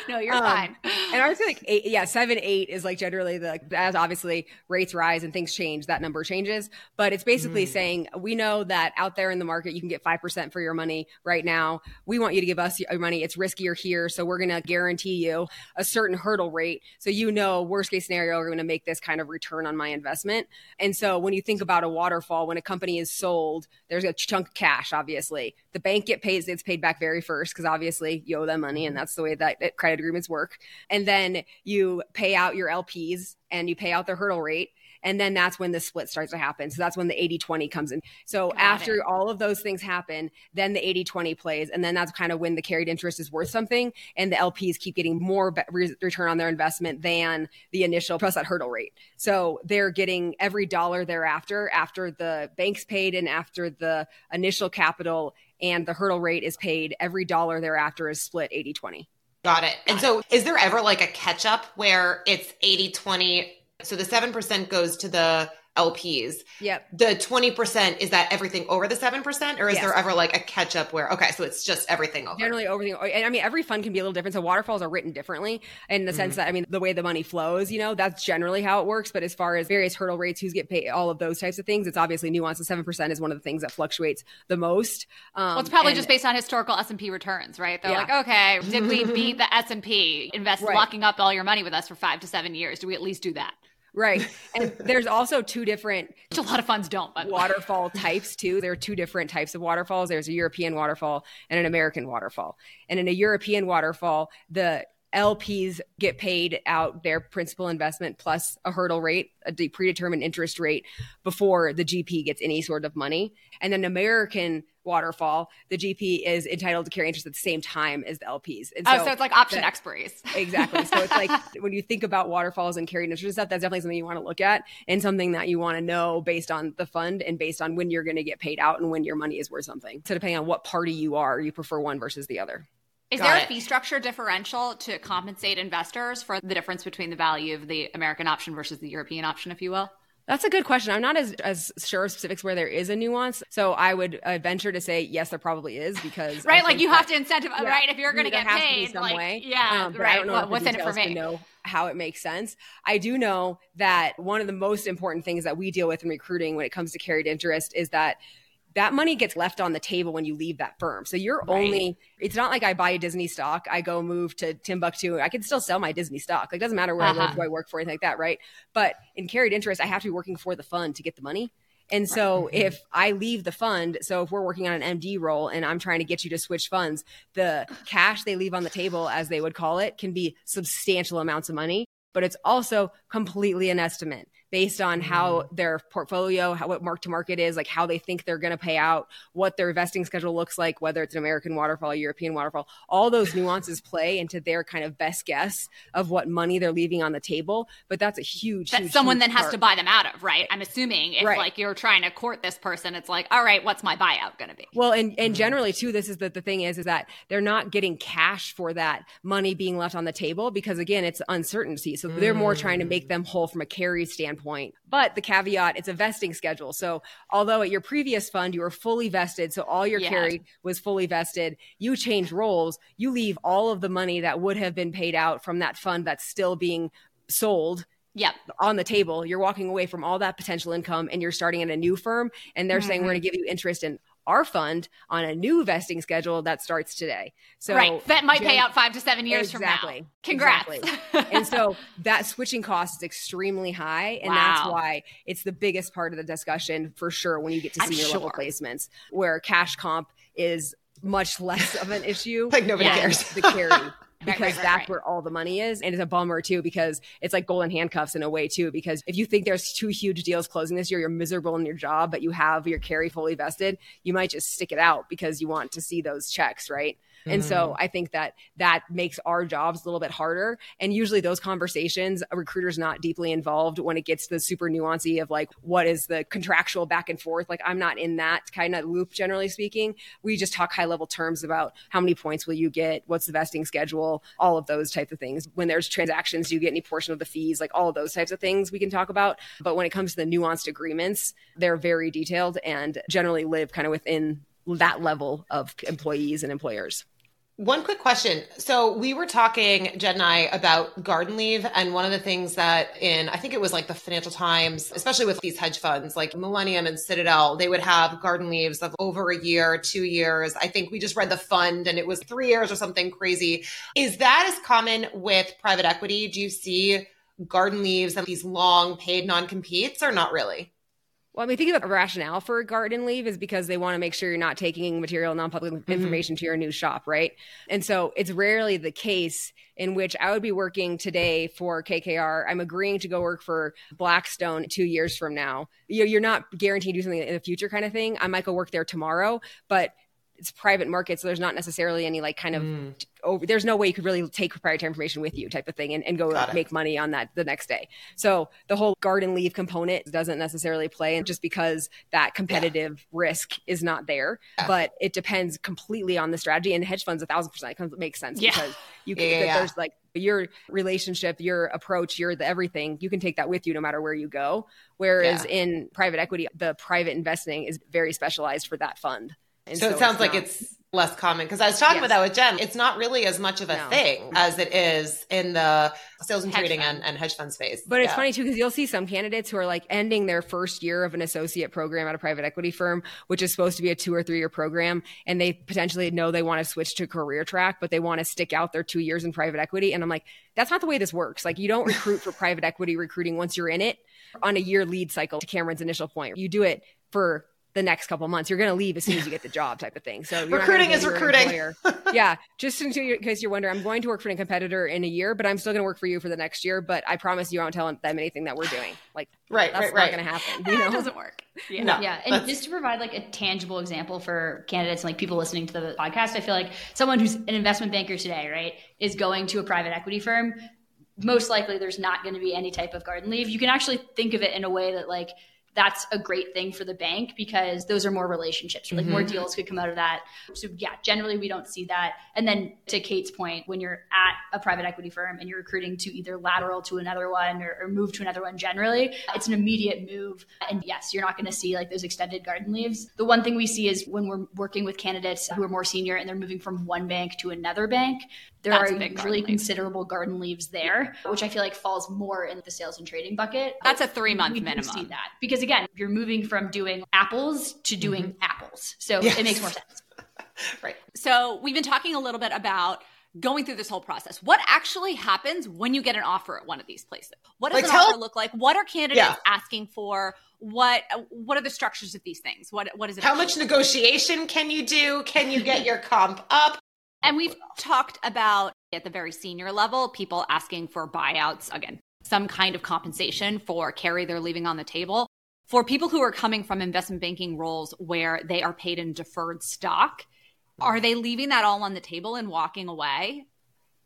no, you're um, fine. And I would say like eight, yeah, seven, eight is like generally the as obviously rates rise and things change, that number changes. But it's basically mm. saying we know that out there in the market you can get five percent for your money right now. We want you to give us your money. It's riskier here, so we're going to guarantee you a certain hurdle hurdle rate. So you know, worst case scenario, we're going to make this kind of return on my investment. And so when you think about a waterfall, when a company is sold, there's a chunk of cash, obviously. The bank get paid, it's paid back very first because obviously you owe them money and that's the way that, that credit agreements work. And then you pay out your LPs and you pay out their hurdle rate and then that's when the split starts to happen. So that's when the 80 20 comes in. So Got after it. all of those things happen, then the 80 20 plays. And then that's kind of when the carried interest is worth something. And the LPs keep getting more re- return on their investment than the initial plus that hurdle rate. So they're getting every dollar thereafter, after the bank's paid and after the initial capital and the hurdle rate is paid, every dollar thereafter is split 80 20. Got it. And so is there ever like a catch up where it's 80 20 so the 7% goes to the LPs. Yep. The 20% is that everything over the 7% or is yes. there ever like a catch up where okay, so it's just everything over. Generally everything and I mean every fund can be a little different. So waterfalls are written differently in the mm-hmm. sense that I mean the way the money flows, you know, that's generally how it works, but as far as various hurdle rates, who's get paid, all of those types of things, it's obviously nuanced. The 7% is one of the things that fluctuates the most. Um, well, it's probably and, just based on historical S&P returns, right? They're yeah. like, okay, did we beat the S&P? Invest right. locking up all your money with us for 5 to 7 years. Do we at least do that? Right. And there's also two different Which a lot of funds don't, but waterfall types too. There are two different types of waterfalls. There's a European waterfall and an American waterfall. And in a European waterfall, the LPs get paid out their principal investment plus a hurdle rate, a predetermined interest rate before the GP gets any sort of money. And then American waterfall, the GP is entitled to carry interest at the same time as the LPs. And oh, so, oh, so it's like option the, expiries. Exactly. So it's like when you think about waterfalls and carried interest and stuff, that's definitely something you want to look at and something that you want to know based on the fund and based on when you're going to get paid out and when your money is worth something. So depending on what party you are, you prefer one versus the other. Is Got there it. a fee structure differential to compensate investors for the difference between the value of the American option versus the European option, if you will? That's a good question. I'm not as, as sure of specifics where there is a nuance. So I would uh, venture to say, yes, there probably is because. right. Like you that, have to incentivize, yeah, right? If you're going to get paid. some like, way. Yeah. Um, right. I don't know what, what's in it for me? know how it makes sense. I do know that one of the most important things that we deal with in recruiting when it comes to carried interest is that that money gets left on the table when you leave that firm. So you're right. only, it's not like I buy a Disney stock, I go move to Timbuktu. I can still sell my Disney stock. Like, it doesn't matter where uh-huh. I work, who I work for, anything like that, right? But in carried interest, I have to be working for the fund to get the money. And so right. if I leave the fund, so if we're working on an MD role and I'm trying to get you to switch funds, the cash they leave on the table, as they would call it, can be substantial amounts of money, but it's also completely an estimate based on how mm. their portfolio, how what mark to market is, like how they think they're going to pay out, what their investing schedule looks like, whether it's an American waterfall, European waterfall, all those nuances play into their kind of best guess of what money they're leaving on the table. But that's a huge, that someone huge then part. has to buy them out of, right? I'm assuming if right. like you're trying to court this person, it's like, all right, what's my buyout going to be? Well, and and mm. generally too, this is that the thing is, is that they're not getting cash for that money being left on the table because again, it's uncertainty. So they're more trying to make mm. them whole from a carry standpoint. But the caveat, it's a vesting schedule. So although at your previous fund you were fully vested, so all your yeah. carry was fully vested, you change roles, you leave all of the money that would have been paid out from that fund that's still being sold yep. on the table. You're walking away from all that potential income and you're starting in a new firm and they're mm-hmm. saying we're going to give you interest in our fund on a new vesting schedule that starts today. So right, that might pay out five to seven years exactly, from now. Congrats. Exactly. and so that switching cost is extremely high, and wow. that's why it's the biggest part of the discussion for sure when you get to senior sure. level placements, where cash comp is much less of an issue. like nobody cares. The carry because right, right, that's right, where all the money is. And it's a bummer too, because it's like golden handcuffs in a way too, because if you think there's two huge deals closing this year, you're miserable in your job, but you have your carry fully vested, you might just stick it out because you want to see those checks, right? And so mm-hmm. I think that that makes our jobs a little bit harder. And usually those conversations, a recruiter's not deeply involved when it gets to the super nuancy of like, what is the contractual back and forth? Like I'm not in that kind of loop, generally speaking. We just talk high level terms about how many points will you get? What's the vesting schedule? All of those types of things. When there's transactions, do you get any portion of the fees? Like all of those types of things we can talk about. But when it comes to the nuanced agreements, they're very detailed and generally live kind of within that level of employees and employers. One quick question. So we were talking, Jen and I, about garden leave. And one of the things that in, I think it was like the Financial Times, especially with these hedge funds like Millennium and Citadel, they would have garden leaves of over a year, two years. I think we just read the fund and it was three years or something crazy. Is that as common with private equity? Do you see garden leaves and these long paid non competes or not really? Well, I mean, think about the rationale for garden leave is because they want to make sure you're not taking material, non-public mm-hmm. information to your new shop, right? And so it's rarely the case in which I would be working today for KKR. I'm agreeing to go work for Blackstone two years from now. You're not guaranteed to do something in the future kind of thing. I might go work there tomorrow, but it's private market, so there's not necessarily any like kind of mm. over. There's no way you could really take proprietary information with you, type of thing, and, and go like, make money on that the next day. So the whole garden leave component doesn't necessarily play, and just because that competitive yeah. risk is not there, yeah. but it depends completely on the strategy. And hedge funds, a thousand percent makes sense yeah. because you can. Yeah, there's like your relationship, your approach, your the everything. You can take that with you no matter where you go. Whereas in private equity, the private investing is very specialized for that fund. And so, so it sounds like not, it's less common because I was talking yes. about that with Jen. It's not really as much of a no. thing as it is in the sales and hedge trading and, and, hedge fund space. But it's funny too because you'll see some candidates who are like ending their first year of an associate program at a private equity firm, which is supposed to be a two or three year program, and they potentially know they want to switch to career track, but they want to stick out their two years in private equity. And I'm like, that's not the way this works. Like you don't recruit for private equity recruiting once you're in it on a year lead cycle. To Cameron's initial point, you do it for the next couple months. You're going to leave as soon as you get the job, type of thing. So recruiting is recruiting. yeah, just in case you're wondering, I'm going to work for a competitor in a year, but I'm still going to work for you for the next year. But I promise you, I won't tell them anything that we're doing. Like, right, that's right, not right. going to happen. You know, it doesn't work. Yeah, no, yeah. And just to provide like a tangible example for candidates and like people listening to the podcast, I feel like someone who's an investment banker today, right, is going to a private equity firm. Most likely, there's not going to be any type of garden leave. You can actually think of it in a way that like that's a great thing for the bank because those are more relationships. Like mm-hmm. more deals could come out of that. So yeah, generally we don't see that. And then to Kate's point, when you're at a private equity firm and you're recruiting to either lateral to another one or, or move to another one, generally it's an immediate move. And yes, you're not going to see like those extended garden leaves. The one thing we see is when we're working with candidates who are more senior and they're moving from one bank to another bank, there That's are really considerable garden leaves there, which I feel like falls more in the sales and trading bucket. That's a three month minimum. See that because again, you're moving from doing apples to doing mm-hmm. apples, so yes. it makes more sense. right. So we've been talking a little bit about going through this whole process. What actually happens when you get an offer at one of these places? What does like, an offer look like? What are candidates yeah. asking for? What what are the structures of these things? What what is it? How much negotiation can you do? Can you get your comp up? And we've talked about at the very senior level, people asking for buyouts, again, some kind of compensation for carry they're leaving on the table. For people who are coming from investment banking roles where they are paid in deferred stock, are they leaving that all on the table and walking away?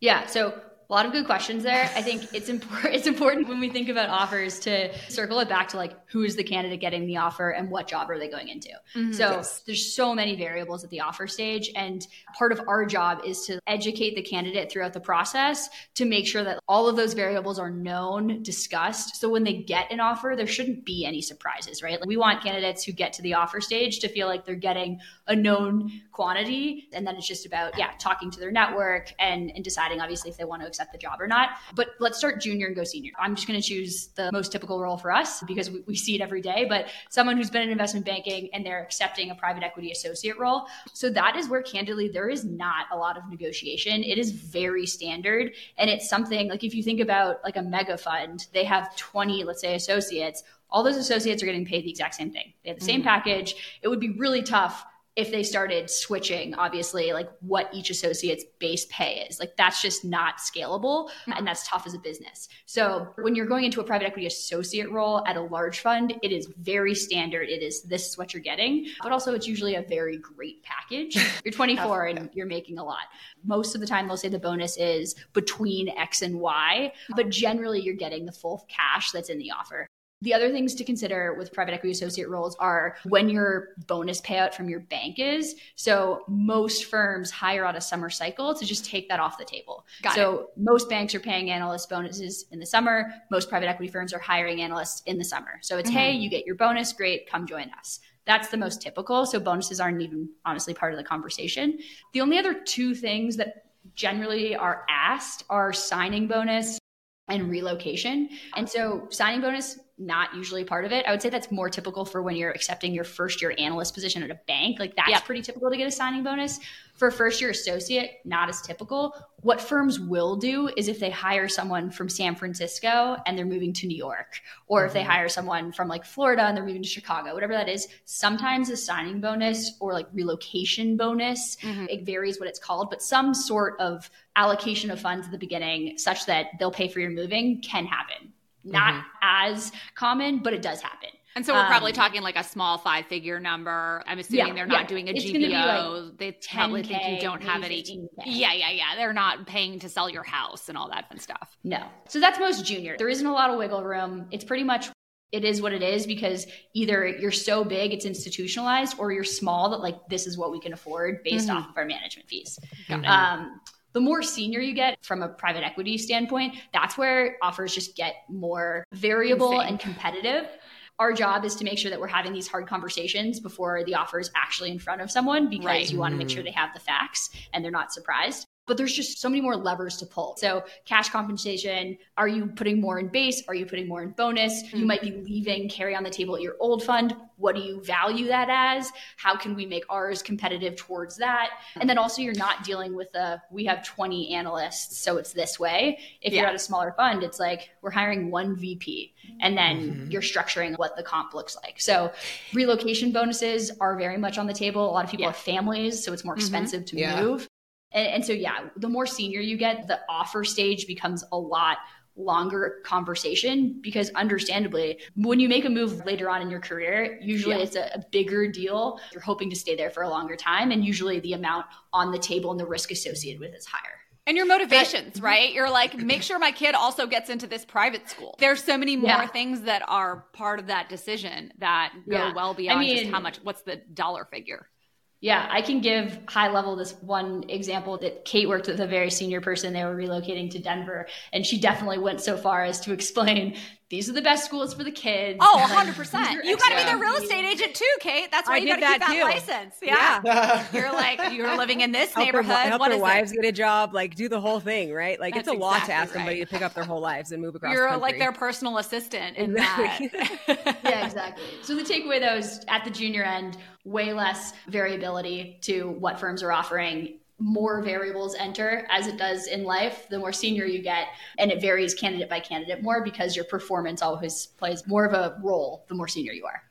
Yeah. So a lot of good questions there. I think it's important it's important when we think about offers to circle it back to like who is the candidate getting the offer and what job are they going into. Mm-hmm. So yes. there's so many variables at the offer stage and part of our job is to educate the candidate throughout the process to make sure that all of those variables are known, discussed. So when they get an offer, there shouldn't be any surprises, right? Like we want candidates who get to the offer stage to feel like they're getting a known quantity and then it's just about yeah, talking to their network and and deciding obviously if they want to accept the job or not. But let's start junior and go senior. I'm just going to choose the most typical role for us because we, we see it every day. But someone who's been in investment banking and they're accepting a private equity associate role. So that is where, candidly, there is not a lot of negotiation. It is very standard. And it's something like if you think about like a mega fund, they have 20, let's say, associates all those associates are getting paid the exact same thing. They have the same mm-hmm. package. It would be really tough if they started switching obviously like what each associate's base pay is. Like that's just not scalable and that's tough as a business. So when you're going into a private equity associate role at a large fund it is very standard. It is this is what you're getting. But also it's usually a very great package. You're 24 and you're making a lot. Most of the time they'll say the bonus is between x and y but generally you're getting the full cash that's in the offer the other things to consider with private equity associate roles are when your bonus payout from your bank is. So most firms hire on a summer cycle to just take that off the table. Got so it. most banks are paying analyst bonuses in the summer. Most private equity firms are hiring analysts in the summer. So it's, mm-hmm. hey, you get your bonus, great, come join us That's the most typical. So bonuses aren't even honestly part of the conversation. The only other two things that generally are asked are signing bonus and relocation. And so signing bonus not usually part of it. I would say that's more typical for when you're accepting your first year analyst position at a bank. Like that's yep. pretty typical to get a signing bonus. For a first year associate, not as typical. What firms will do is if they hire someone from San Francisco and they're moving to New York, or mm-hmm. if they mm-hmm. hire someone from like Florida and they're moving to Chicago, whatever that is, sometimes a signing bonus or like relocation bonus, mm-hmm. it varies what it's called, but some sort of allocation of funds at the beginning such that they'll pay for your moving can happen not mm-hmm. as common, but it does happen. And so we're probably um, talking like a small five figure number. I'm assuming yeah, they're not yeah. doing a it's GBO. Like they probably think you don't have any. Yeah, yeah, yeah. They're not paying to sell your house and all that fun stuff. No. So that's most junior. There isn't a lot of wiggle room. It's pretty much it is what it is because either you're so big it's institutionalized or you're small that like this is what we can afford based mm-hmm. off of our management fees. Um, the more senior you get from a private equity standpoint, that's where offers just get more variable Insane. and competitive. Our job is to make sure that we're having these hard conversations before the offer is actually in front of someone because right. you want to make sure mm. they have the facts and they're not surprised but there's just so many more levers to pull. So, cash compensation, are you putting more in base? Are you putting more in bonus? Mm-hmm. You might be leaving carry on the table at your old fund. What do you value that as? How can we make ours competitive towards that? And then also, you're not dealing with a we have 20 analysts, so it's this way. If yeah. you're at a smaller fund, it's like we're hiring one VP and then mm-hmm. you're structuring what the comp looks like. So, relocation bonuses are very much on the table. A lot of people yeah. have families, so it's more mm-hmm. expensive mm-hmm. to yeah. move. And, and so, yeah, the more senior you get, the offer stage becomes a lot longer conversation because understandably when you make a move later on in your career usually yeah. it's a, a, bigger deal you're hoping to stay there for a longer time and usually the amount on the table and the risk associated with is higher and your motivations, but, right? You're like, make sure my kid also gets into this private school. There's so many more yeah. things that are part of that decision that go yeah. well beyond I mean, just how much, what's the dollar figure. Yeah, I can give high level this one example that Kate worked with a very senior person. They were relocating to Denver, and she definitely went so far as to explain these are the best schools for the kids. Oh, 100%. you got to be their real estate agent too, Kate. That's why I you got to keep that, that license. Yeah. yeah. you're like, you're living in this help neighborhood. Their, help what their wives it? get a job, like do the whole thing, right? Like That's it's a exactly lot to ask right. somebody to pick up their whole lives and move across You're like their personal assistant in exactly. that. yeah, exactly. So the takeaway though is at the junior end, way less variability to what firms are offering more variables enter as it does in life the more senior you get and it varies candidate by candidate more because your performance always plays more of a role the more senior you are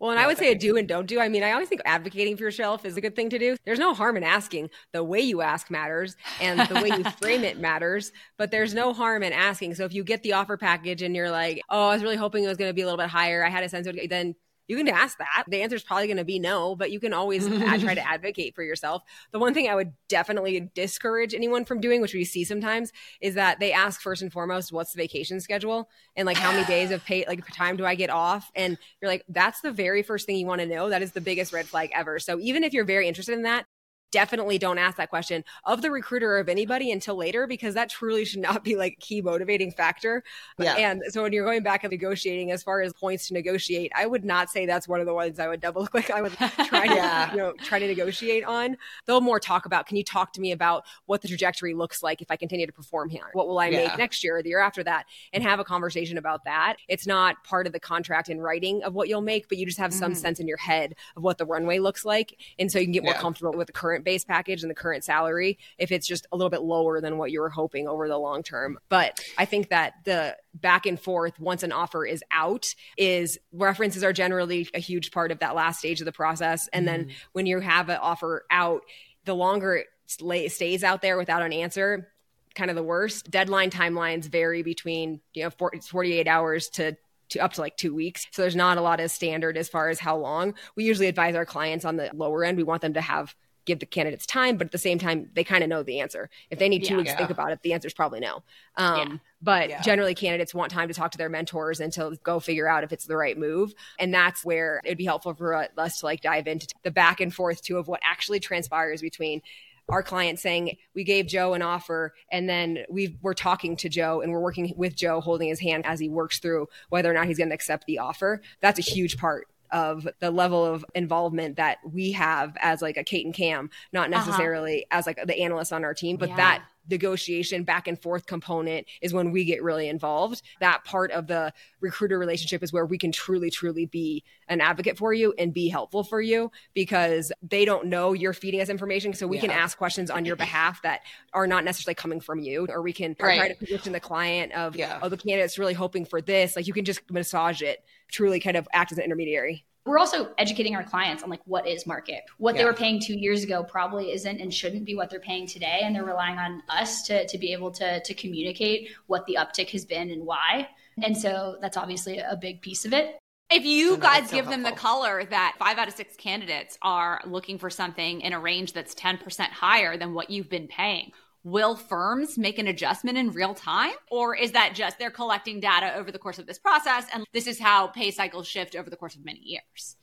well, and I would say a do and don't do. I mean, I always think advocating for yourself is a good thing to do. There's no harm in asking. The way you ask matters and the way you frame it matters, but there's no harm in asking. So if you get the offer package and you're like, oh, I was really hoping it was going to be a little bit higher, I had a sense of it, then you can ask that. The answer is probably going to be no, but you can always try to advocate for yourself. The one thing I would definitely discourage anyone from doing, which we see sometimes, is that they ask first and foremost, what's the vacation schedule? And like, how many days of pay, like, time do I get off? And you're like, that's the very first thing you want to know. That is the biggest red flag ever. So even if you're very interested in that, definitely don't ask that question of the recruiter or of anybody until later because that truly should not be like a key motivating factor. Yeah. And so when you're going back and negotiating as far as points to negotiate, I would not say that's one of the ones I would double click. I would try to, yeah. you know, try to negotiate on. They'll more talk about, can you talk to me about what the trajectory looks like if I continue to perform here? What will I yeah. make next year or the year after that? And have a conversation about that. It's not part of the contract in writing of what you'll make, but you just have some mm-hmm. sense in your head of what the runway looks like. And so you can get more comfortable with the current base package and the current salary if it's just a little bit lower than what you were hoping over the long term. But I think that the back and forth once an offer is out is references are generally a huge part of that last stage of the process. And mm. then when you have an offer out, the longer it stays out there without an answer, kind of the worst. Deadline timelines vary between, you know, 48 hours to to up to like two weeks. So there's not a lot of standard as far as how long. We usually advise our clients on the lower end. We want them to have give the candidates time, but at the same time, they kind of know the answer. If they need two yeah, weeks yeah. to think about it, the answer is probably no. Um, yeah. But generally, candidates want time to talk to their mentors and to go figure out if it's the right move. And that's where it'd be helpful for us to like dive into the back and forth too of what actually transpires between our client saying we gave joe an offer and then we we're talking to joe and we're working with joe holding his hand as he works through whether or not he's going to accept the offer that's a huge part of the level of involvement that we have as like a Kate and Cam, not Uh-huh. necessarily as like the analyst on our team, but Yeah. that negotiation back and forth component is when we get really involved. That part of the recruiter relationship is where we can truly, truly be an advocate for you and be helpful for you because they don't know you're feeding us information. So we can ask questions on your behalf that are not necessarily coming from you, or we can try Right. to position the client of, Yeah. oh, the candidate's really hoping for this. Like you can just massage it, truly kind of act as an intermediary. we're also educating our clients on like what is market. What they were paying two years ago probably isn't and shouldn't be what they're paying today and they're relying on us to, to be able to, to communicate what the uptick has been and why. And so that's obviously a big piece of it. If you So guys that's so give them the color that five out of six candidates are looking for something in a range that's 10% higher than what you've been paying, will firms make an adjustment in real time? Or is that just they're collecting data over the course of this process and this is how pay cycles shift over the course of many years?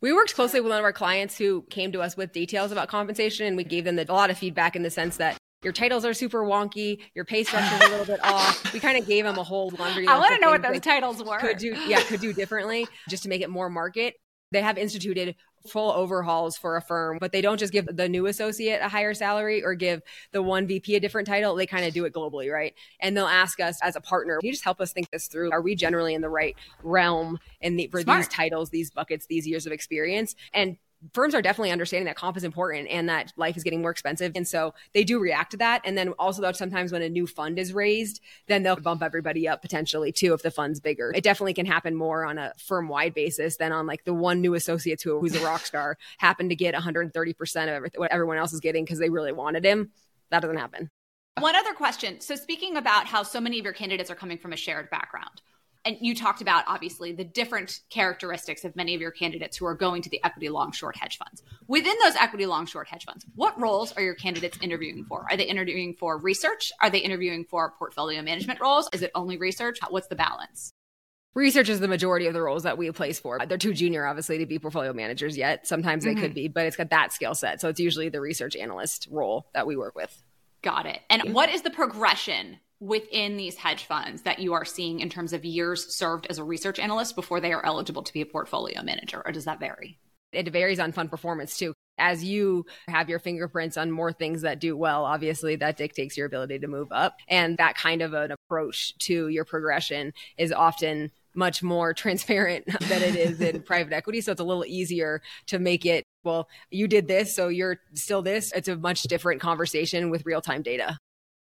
We worked closely with one of our clients who came to us with details about compensation, and we gave them the, a lot of feedback in the sense that your titles are super wonky, your pay structure is a little bit off. We kind of gave them a whole laundry. I want to know what those titles were. could do, yeah, could do differently just to make it more market. They have instituted full overhauls for a firm, but they don't just give the new associate a higher salary or give the one VP a different title. They kind of do it globally, right? And they'll ask us as a partner, can you just help us think this through? Are we generally in the right realm in the, for Smart. these titles, these buckets, these years of experience? And firms are definitely understanding that comp is important and that life is getting more expensive. And so they do react to that. And then also though, sometimes when a new fund is raised, then they'll bump everybody up potentially too if the fund's bigger. It definitely can happen more on a firm wide basis than on like the one new associate who who's a rock star happened to get 130% of everything what everyone else is getting because they really wanted him. That doesn't happen. One other question. So, speaking about how so many of your candidates are coming from a shared background, and you talked about obviously the different characteristics of many of your candidates who are going to the equity long short hedge funds. Within those equity long short hedge funds, what roles are your candidates interviewing for? Are they interviewing for research? Are they interviewing for portfolio management roles? Is it only research? What's the balance? Research is the majority of the roles that we place for. They're too junior, obviously, to be portfolio managers yet. Sometimes they could mm-hmm. be, but it's got that skill set. So it's usually the research analyst role that we work with. Got it. And what is the progression within these hedge funds that you are seeing in terms of years served as a research analyst before they are eligible to be a portfolio manager, or does that vary? it varies on fund performance too. As you have your fingerprints on more things that do well, obviously that dictates your ability to move up. And that kind of an approach to your progression is often much more transparent than it is in private equity. So it's a little easier to make it, well, you did this, so you're still this. It's a much different conversation with real time data.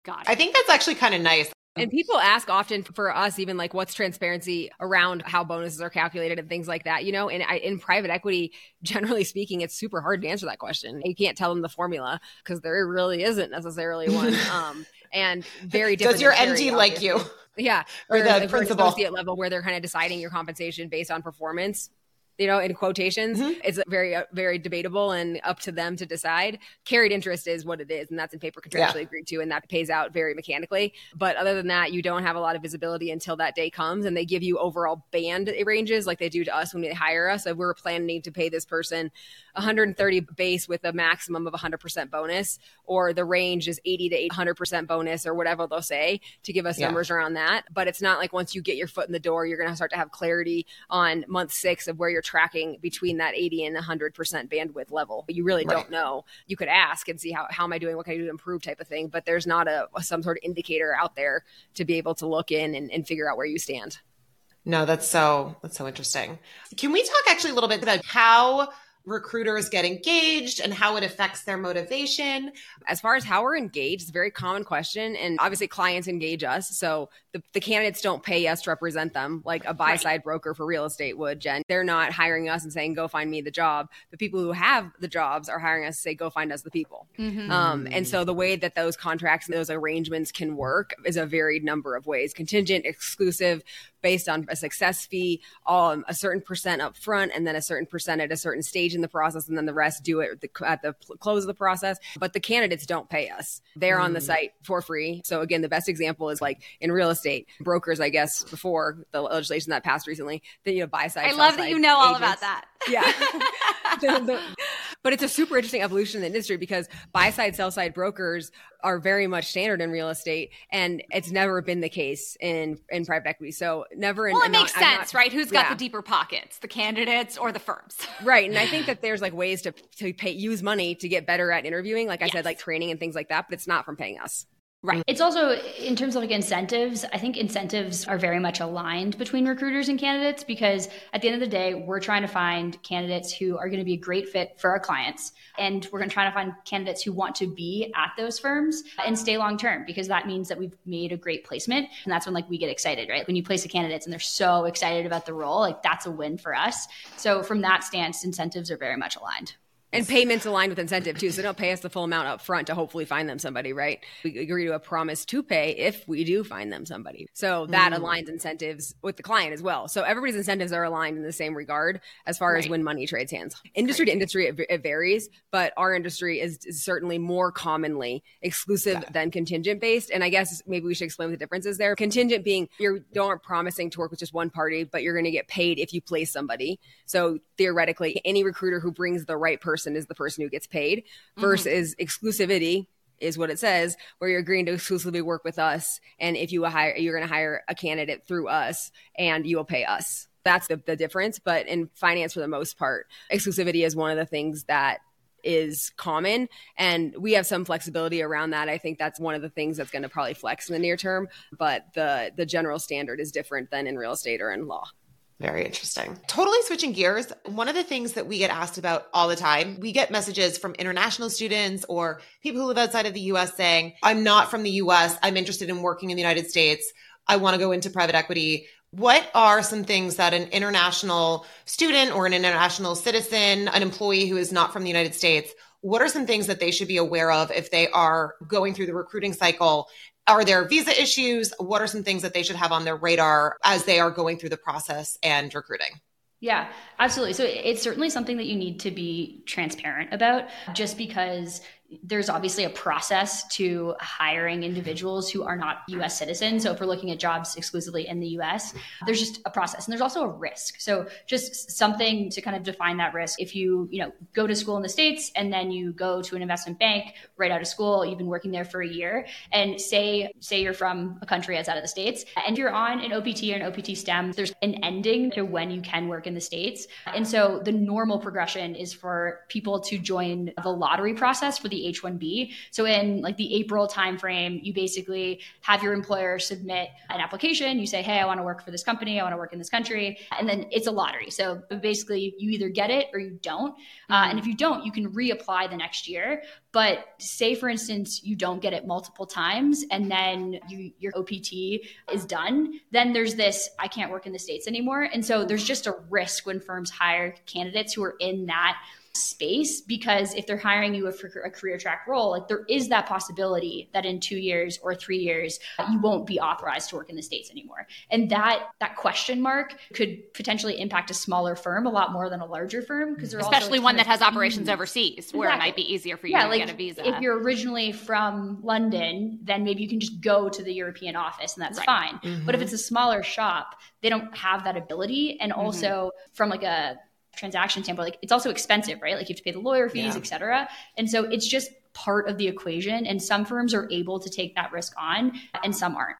Got it. I think that's actually kind of nice. And people ask often for us, even like what's transparency around how bonuses are calculated and things like that, you know? And I, in private equity, generally speaking, it's super hard to answer that question. You can't tell them the formula because there really isn't necessarily one. Um, and very different. Does your than very like you? Yeah. Or Whereas the if principal. associate level where they're kind of deciding your compensation based on performance. You know, in quotations, Mm-hmm. it's very, uh, very debatable and up to them to decide. Carried interest is what it is, and that's in paper contractually Yeah. agreed to, and that pays out very mechanically. But other than that, you don't have a lot of visibility until that day comes, and they give you overall band ranges like they do to us when they hire us. If we're planning to pay this person 130 base with a maximum of 100% bonus, or the range is 80 to 800% bonus, or whatever they'll say to give us Yeah. numbers around that. But it's not like once you get your foot in the door, you're going to start to have clarity on month six of where you're tracking between that 80 and 100% bandwidth level. You really Right. don't know. You could ask and see how, how am I doing? What can I do to improve type of thing. But there's not a, some sort of indicator out there to be able to look in and, and figure out where you stand. No, that's so that's so interesting. Can we talk actually a little bit about how recruiters get engaged and how it affects their motivation? as far as how we're engaged, it's a very common question. And obviously, clients engage us. So the, the candidates don't pay us to represent them like a buy side broker for real estate would, Jen. They're not hiring us and saying, go find me the job. The people who have the jobs are hiring us to say, go find us the people. Um, and so the way that those contracts and those arrangements can work is a varied number of ways contingent, exclusive, based on a success fee, um, a certain percent up front, and then a certain percent at a certain stage in the process, and then the rest do it at the, at the close of the process. But the candidates don't pay us; they're on the site for free. So again, the best example is like in real estate brokers. I guess before the legislation that passed recently, that you know buy side. I love that you know all about that. Yeah. The- the- But it's a super interesting evolution in the industry because buy side, sell side brokers are very much standard in real estate, and it's never been the case in in private equity. So never. In, well, it makes not, sense, not, right? Who's got yeah. the deeper pockets, the candidates or the firms? right, and I think that there's like ways to to pay use money to get better at interviewing, like I yes. said, like training and things like that. But it's not from paying us. Right. Mm-hmm. It's also in terms of like incentives, I think incentives are very much aligned between recruiters and candidates because at the end of the day, we're trying to find candidates who are going to be a great fit for our clients. And we're going to try to find candidates who want to be at those firms and stay long term because that means that we've made a great placement. And that's when like we get excited, right? When you place the candidates and they're so excited about the role, like that's a win for us. So from that stance, incentives are very much aligned. And payments aligned with incentive too. So don't pay us the full amount up front to hopefully find them somebody, right? We agree to a promise to pay if we do find them somebody. So that mm. aligns incentives with the client as well. So everybody's incentives are aligned in the same regard as far right. as when money trades hands. Industry right. to industry, it, it, varies, but our industry is, is certainly more commonly exclusive yeah. than contingent based. And I guess maybe we should explain what the difference is there. Contingent being you don't promising to work with just one party, but you're going to get paid if you place somebody. So theoretically, any recruiter who brings the right person person is the person who gets paid mm-hmm. versus mm-hmm. exclusivity is what it says where you're agreeing to exclusively work with us. And if you hire you're going to hire a candidate through us and you will pay us. That's the, the difference. But in finance for the most part exclusivity is one of the things that is common. And we have some flexibility around that. I think that's one of the things that's going to probably flex in the near term. But the the general standard is different than in real estate or in law very interesting. Totally switching gears. One of the things that we get asked about all the time, we get messages from international students or people who live outside of the US saying, I'm not from the US. I'm interested in working in the United States. I want to go into private equity. What are some things that an international student or an international citizen, an employee who is not from the United States, what are some things that they should be aware of if they are going through the recruiting cycle are there visa issues? What are some things that they should have on their radar as they are going through the process and recruiting? Yeah, absolutely. So it's certainly something that you need to be transparent about just because there's obviously a process to hiring individuals who are not US citizens. So if we're looking at jobs exclusively in the US, there's just a process and there's also a risk. So just something to kind of define that risk. If you, you know, go to school in the States and then you go to an investment bank right out of school, you've been working there for a year and say say you're from a country outside of the States and you're on an OPT or an OPT STEM, there's an ending to when you can work in the States. And so the normal progression is for people to join the lottery process for the H1B. So in like the April timeframe, you basically have your employer submit an application. You say, hey, I want to work for this company. I want to work in this country. And then it's a lottery. So basically, you either get it or you don't. Uh, mm-hmm. Uh, and if you don't, you can reapply the next year. But say, for instance, you don't get it multiple times and then you, your OPT is done, then there's this I can't work in the States anymore. And so there's just a risk when firms hire candidates who are in that space because if they're hiring you for a career track role, like there is that possibility that in two years or three years you won't be authorized to work in the states anymore. And that that question mark could potentially impact a smaller firm a lot more than a larger firm because especially one that has operations mm, overseas exactly. where it might be easier for you yeah, to like get a visa. If you're originally from London, then maybe you can just go to the European office and that's right. fine. Mm-hmm. But if it's a smaller shop, they don't have that ability. And mm-hmm. also mm-hmm. from like a transaction standpoint, like it's also expensive, right? Like you have to pay the lawyer fees, yeah. et cetera. And so it's just part of the equation. And some firms are able to take that risk on and some aren't.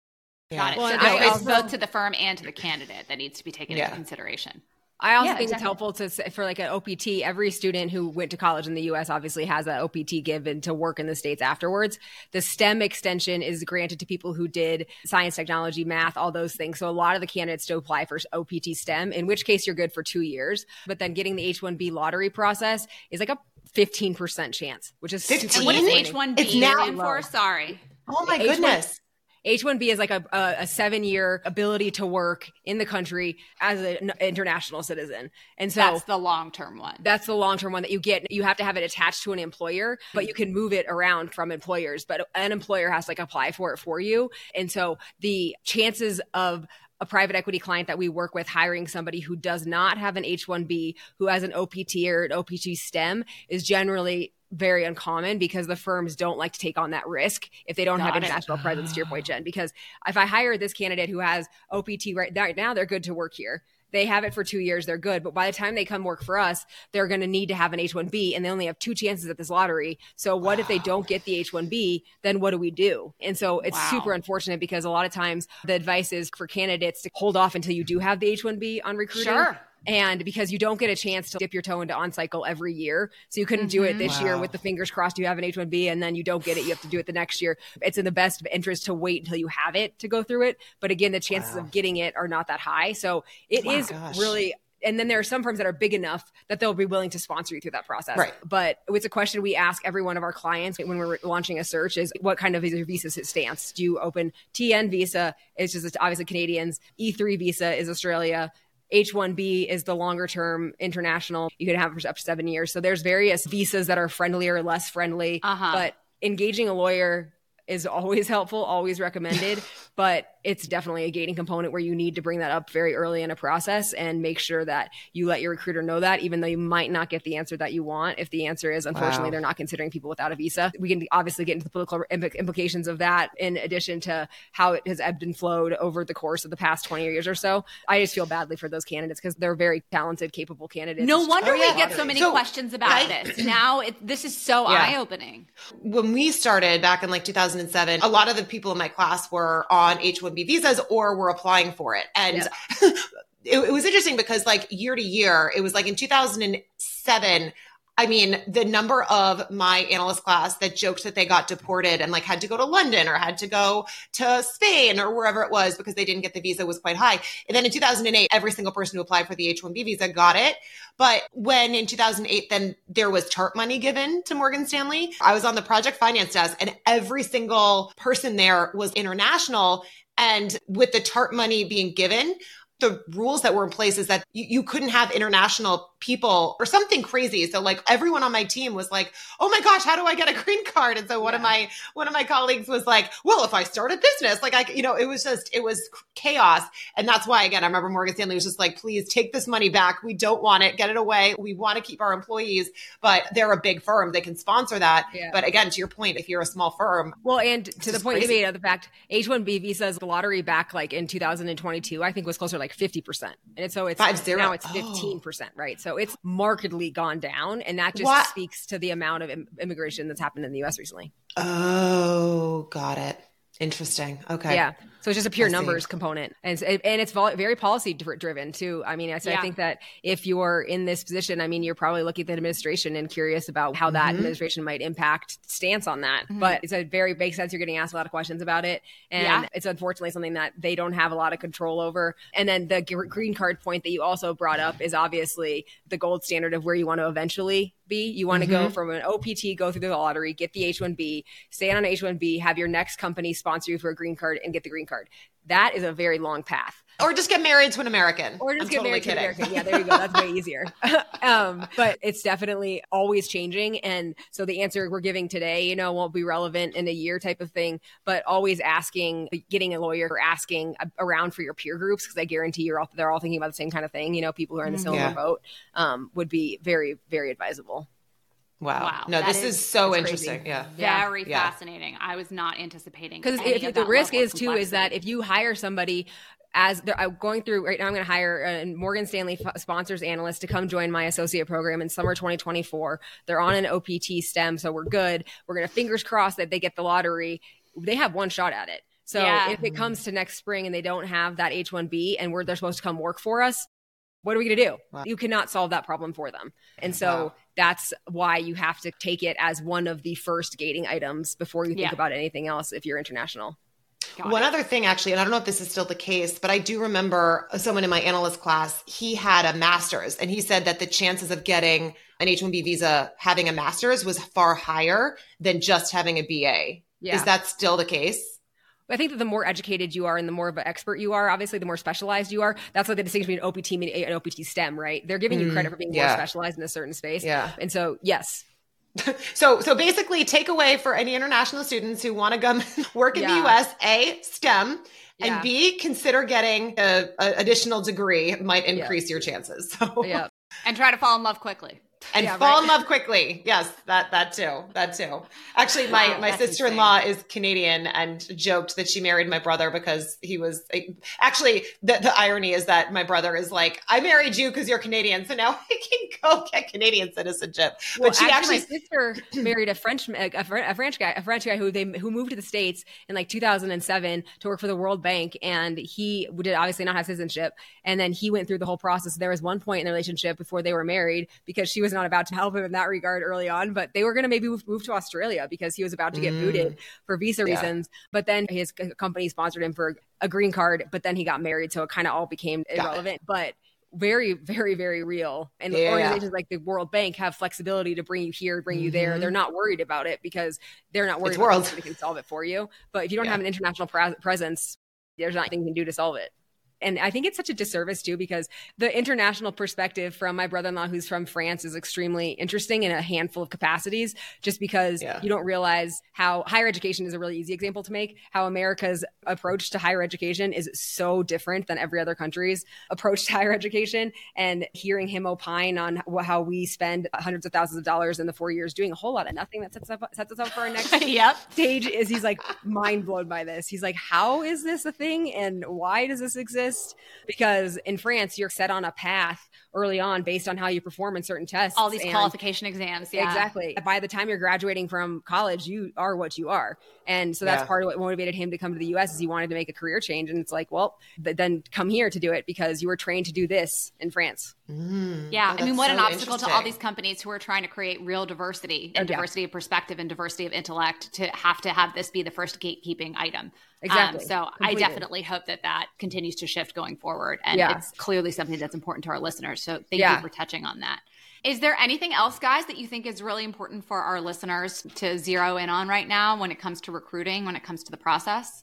Yeah. Got it. Well, so I, it's both to the firm and to the candidate that needs to be taken yeah. into consideration. I also yeah, think exactly. it's helpful to say for like an OPT. Every student who went to college in the U.S. obviously has an OPT given to work in the states afterwards. The STEM extension is granted to people who did science, technology, math, all those things. So a lot of the candidates to apply for OPT STEM, in which case you're good for two years. But then getting the H-1B lottery process is like a 15% chance, which is 15. What is H-1B it's now for? Sorry. Oh my goodness. H-1B is like a, a, a seven-year ability to work in the country as an international citizen, and so that's the long-term one. That's the long-term one that you get. You have to have it attached to an employer, but you can move it around from employers. But an employer has to like apply for it for you, and so the chances of a private equity client that we work with hiring somebody who does not have an H1B, who has an OPT or an OPT STEM, is generally very uncommon because the firms don't like to take on that risk if they don't Got have international presence to your point jen because if i hire this candidate who has opt right now they're good to work here they have it for two years, they're good. But by the time they come work for us, they're going to need to have an H 1B and they only have two chances at this lottery. So, what wow. if they don't get the H 1B? Then what do we do? And so, it's wow. super unfortunate because a lot of times the advice is for candidates to hold off until you do have the H 1B on recruiting. Sure and because you don't get a chance to dip your toe into on cycle every year so you couldn't mm-hmm. do it this wow. year with the fingers crossed you have an h1b and then you don't get it you have to do it the next year it's in the best interest to wait until you have it to go through it but again the chances wow. of getting it are not that high so it is gosh. really and then there are some firms that are big enough that they'll be willing to sponsor you through that process. Right. But it's a question we ask every one of our clients when we're launching a search is what kind of visa stance? Do you open TN visa? It's just obviously Canadians. E3 visa is Australia. H1B is the longer term international. You can have for up to seven years. So there's various visas that are friendly or less friendly. Uh-huh. But engaging a lawyer is always helpful, always recommended. but it's definitely a gating component where you need to bring that up very early in a process and make sure that you let your recruiter know that, even though you might not get the answer that you want. If the answer is, unfortunately, wow. they're not considering people without a visa, we can obviously get into the political implications of that in addition to how it has ebbed and flowed over the course of the past 20 years or so. I just feel badly for those candidates because they're very talented, capable candidates. No wonder oh, yeah. we get so many so, questions about right? this. Now, it, this is so yeah. eye opening. When we started back in like 2007, a lot of the people in my class were on H1 H1B visas or were applying for it. And yeah. it, it was interesting because like year to year, it was like in 2007, I mean, the number of my analyst class that joked that they got deported and like had to go to London or had to go to Spain or wherever it was because they didn't get the visa was quite high. And then in 2008, every single person who applied for the H-1B visa got it. But when in 2008, then there was TARP money given to Morgan Stanley, I was on the project finance desk and every single person there was international. And with the TARP money being given, the rules that were in place is that you, you, couldn't have international people or something crazy. So like everyone on my team was like, "Oh my gosh, how do I get a green card?" And so one yeah. of my one of my colleagues was like, "Well, if I start a business, like I, you know, it was just it was chaos." And that's why again, I remember Morgan Stanley was just like, "Please take this money back. We don't want it. Get it away. We want to keep our employees." But they're a big firm; they can sponsor that. Yeah. But again, to your point, if you're a small firm, well, and to the point crazy. you made of the fact H-1B visas, the lottery back like in 2022, I think was closer to like 50 percent, and so it's Five, zero. now it's 15 percent, right? So it's markedly gone down. And that just what? speaks to the amount of Im- immigration that's happened in the US recently. Oh, got it. Interesting. Okay. Yeah. So it's just a pure numbers component, and and it's very policy driven too. I mean, so yeah. I think that if you're in this position, I mean, you're probably looking at the administration and curious about how that mm-hmm. administration might impact stance on that. Mm-hmm. But it's a very big sense. You're getting asked a lot of questions about it, and yeah. it's unfortunately something that they don't have a lot of control over. And then the green card point that you also brought up is obviously the gold standard of where you want to eventually be. You want to mm-hmm. go from an OPT, go through the lottery, get the H1B, stay on H1B, have your next company sponsor you for a green card, and get the green card. That is a very long path. Or just get married to an American. Or just I'm get totally married kidding. to an American. Yeah, there you go. That's way easier. um, but it's definitely always changing. And so the answer we're giving today, you know, won't be relevant in a year type of thing, but always asking, getting a lawyer or asking around for your peer groups, because I guarantee you're all, they're all thinking about the same kind of thing. You know, people who are in the mm, similar yeah. boat um, would be very, very advisable. Wow. wow. No, this is, is so interesting. Crazy. Yeah. Very yeah. fascinating. I was not anticipating. Because the risk is too is that if you hire somebody as they're going through right now, I'm going to hire a Morgan Stanley sponsors analyst to come join my associate program in summer 2024. They're on an OPT STEM, so we're good. We're going to fingers crossed that they get the lottery. They have one shot at it. So yeah. if it comes to next spring and they don't have that H1B and we're they're supposed to come work for us, what are we going to do? Wow. You cannot solve that problem for them. And so wow. That's why you have to take it as one of the first gating items before you think yeah. about anything else if you're international. Got One it. other thing, actually, and I don't know if this is still the case, but I do remember someone in my analyst class, he had a master's, and he said that the chances of getting an H 1B visa having a master's was far higher than just having a BA. Yeah. Is that still the case? I think that the more educated you are and the more of an expert you are, obviously, the more specialized you are. That's like the distinction between OPT and OPT STEM, right? They're giving mm, you credit for being yeah. more specialized in a certain space. Yeah. And so, yes, so so basically takeaway for any international students who want to come work in yeah. the US a STEM yeah. and B consider getting a, a additional degree might increase yeah. your chances. So yeah. And try to fall in love quickly. And Yeah, fall right. in love quickly. Yes, that that too. That too. Actually, my Wow, my sister in law is Canadian and joked that she married my brother because he was actually the the irony is that my brother is like, I married you because you're Canadian, so now I can go get Canadian citizenship. Well, but she actually, my sister married a French, a, a French guy, a French guy who they who moved to the states in like 2007 to work for the World Bank, and he did obviously not have citizenship. And then he went through the whole process. There was one point in the relationship before they were married because she was not about to help him in that regard early on, but they were going to maybe move, move to Australia because he was about to get Mm. booted for visa Yeah. reasons. But then his company sponsored him for a green card, but then he got married, so it kind of all became it. irrelevant. But very, very, very real. And Yeah, organizations like the World Bank have flexibility to bring you here, bring you there. Mhm. They're not worried about it because they're not worried It's about world. it. They can solve it for you. But if you don't Yeah. have an international pre- presence, there's nothing you can do to solve it. And I think it's such a disservice too, because the international perspective from my brother in law, who's from France, is extremely interesting in a handful of capacities, just because Yeah. you don't realize how higher education is a really easy example to make, how America's approach to higher education is so different than every other country's approach to higher education. And hearing him opine on how we spend hundreds of thousands of dollars in the four years doing a whole lot of nothing that sets, up, sets us up for our next yep. stage is he's like mind blown by this. He's like, how is this a thing and why does this exist? Because in France, you're set on a path early on based on how you perform in certain tests. All these and- qualification exams. Yeah. Exactly. By the time you're graduating from college, you are what you are. And so that's Yeah. part of what motivated him to come to the US is he wanted to make a career change. And it's like, well, th- then come here to do it because you were trained to do this in France. Mm. Yeah, Oh, I mean, that's what an obstacle to all these companies who are trying to create real diversity and Oh, yeah. diversity of perspective and diversity of intellect to have to have this be the first gatekeeping item. Exactly. Um, so I definitely hope that that continues to shift going forward, and Yeah. it's clearly something that's important to our listeners. So thank Yeah. you for touching on that. Is there anything else, guys, that you think is really important for our listeners to zero in on right now when it comes to recruiting, when it comes to the process?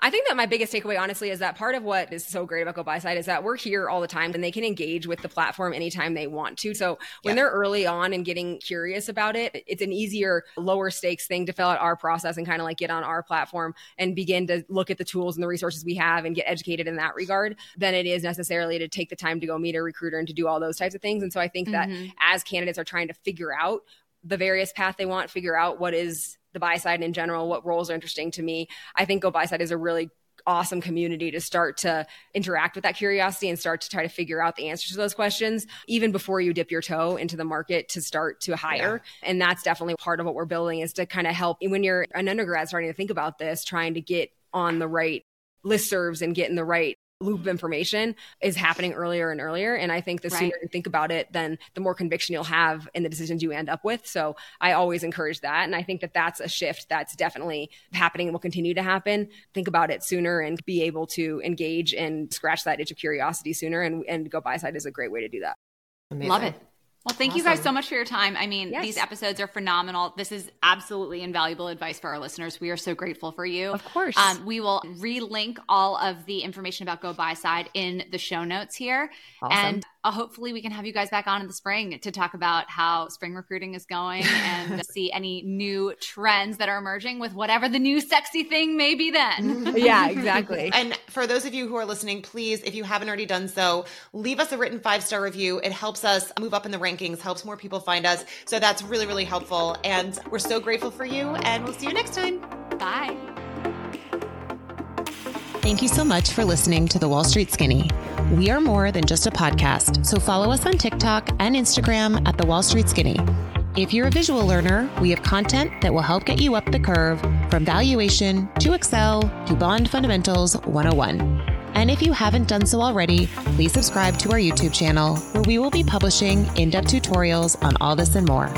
I think that my biggest takeaway, honestly, is that part of what is so great about GoBuyside is that we're here all the time and they can engage with the platform anytime they want to. So when Yeah. they're early on and getting curious about it, it's an easier, lower stakes thing to fill out our process and kind of like get on our platform and begin to look at the tools and the resources we have and get educated in that regard than it is necessarily to take the time to go meet a recruiter and to do all those types of things. And so I think that Mhm. as candidates are trying to figure out the various path they want, figure out what is the buy side in general, what roles are interesting to me. I think GoBuyside is a really awesome community to start to interact with that curiosity and start to try to figure out the answers to those questions even before you dip your toe into the market to start to hire. And that's definitely part of what we're building is to kind of help when you're an undergrad starting to think about this, trying to get on the right listservs and get in the right loop of information is happening earlier and earlier. And I think the Right. sooner you think about it, then the more conviction you'll have in the decisions you end up with. So I always encourage that. And I think that that's a shift that's definitely happening and will continue to happen. Think about it sooner and be able to engage and scratch that itch of curiosity sooner. And, and GoBuyside is a great way to do that. Amazing. Love it. Well, thank you guys so much for your time. I mean, Yes. these episodes are phenomenal. This is absolutely invaluable advice for our listeners. We are so grateful for you. Of course. Um, we will relink all of the information about GoBuyside in the show notes here. Awesome. And uh, hopefully, we can have you guys back on in the spring to talk about how spring recruiting is going and see any new trends that are emerging with whatever the new sexy thing may be then. yeah, exactly. And for those of you who are listening, please, if you haven't already done so, leave us a written five star review. It helps us move up in the rankings, helps more people find us. So that's really, really helpful. And we're so grateful for you. And we'll see you next time. Bye. Thank you so much for listening to The Wall Street Skinny. We are more than just a podcast, so follow us on TikTok and Instagram at The Wall Street Skinny. If you're a visual learner, we have content that will help get you up the curve from valuation to Excel to bond fundamentals 101. And if you haven't done so already, please subscribe to our YouTube channel where we will be publishing in depth tutorials on all this and more.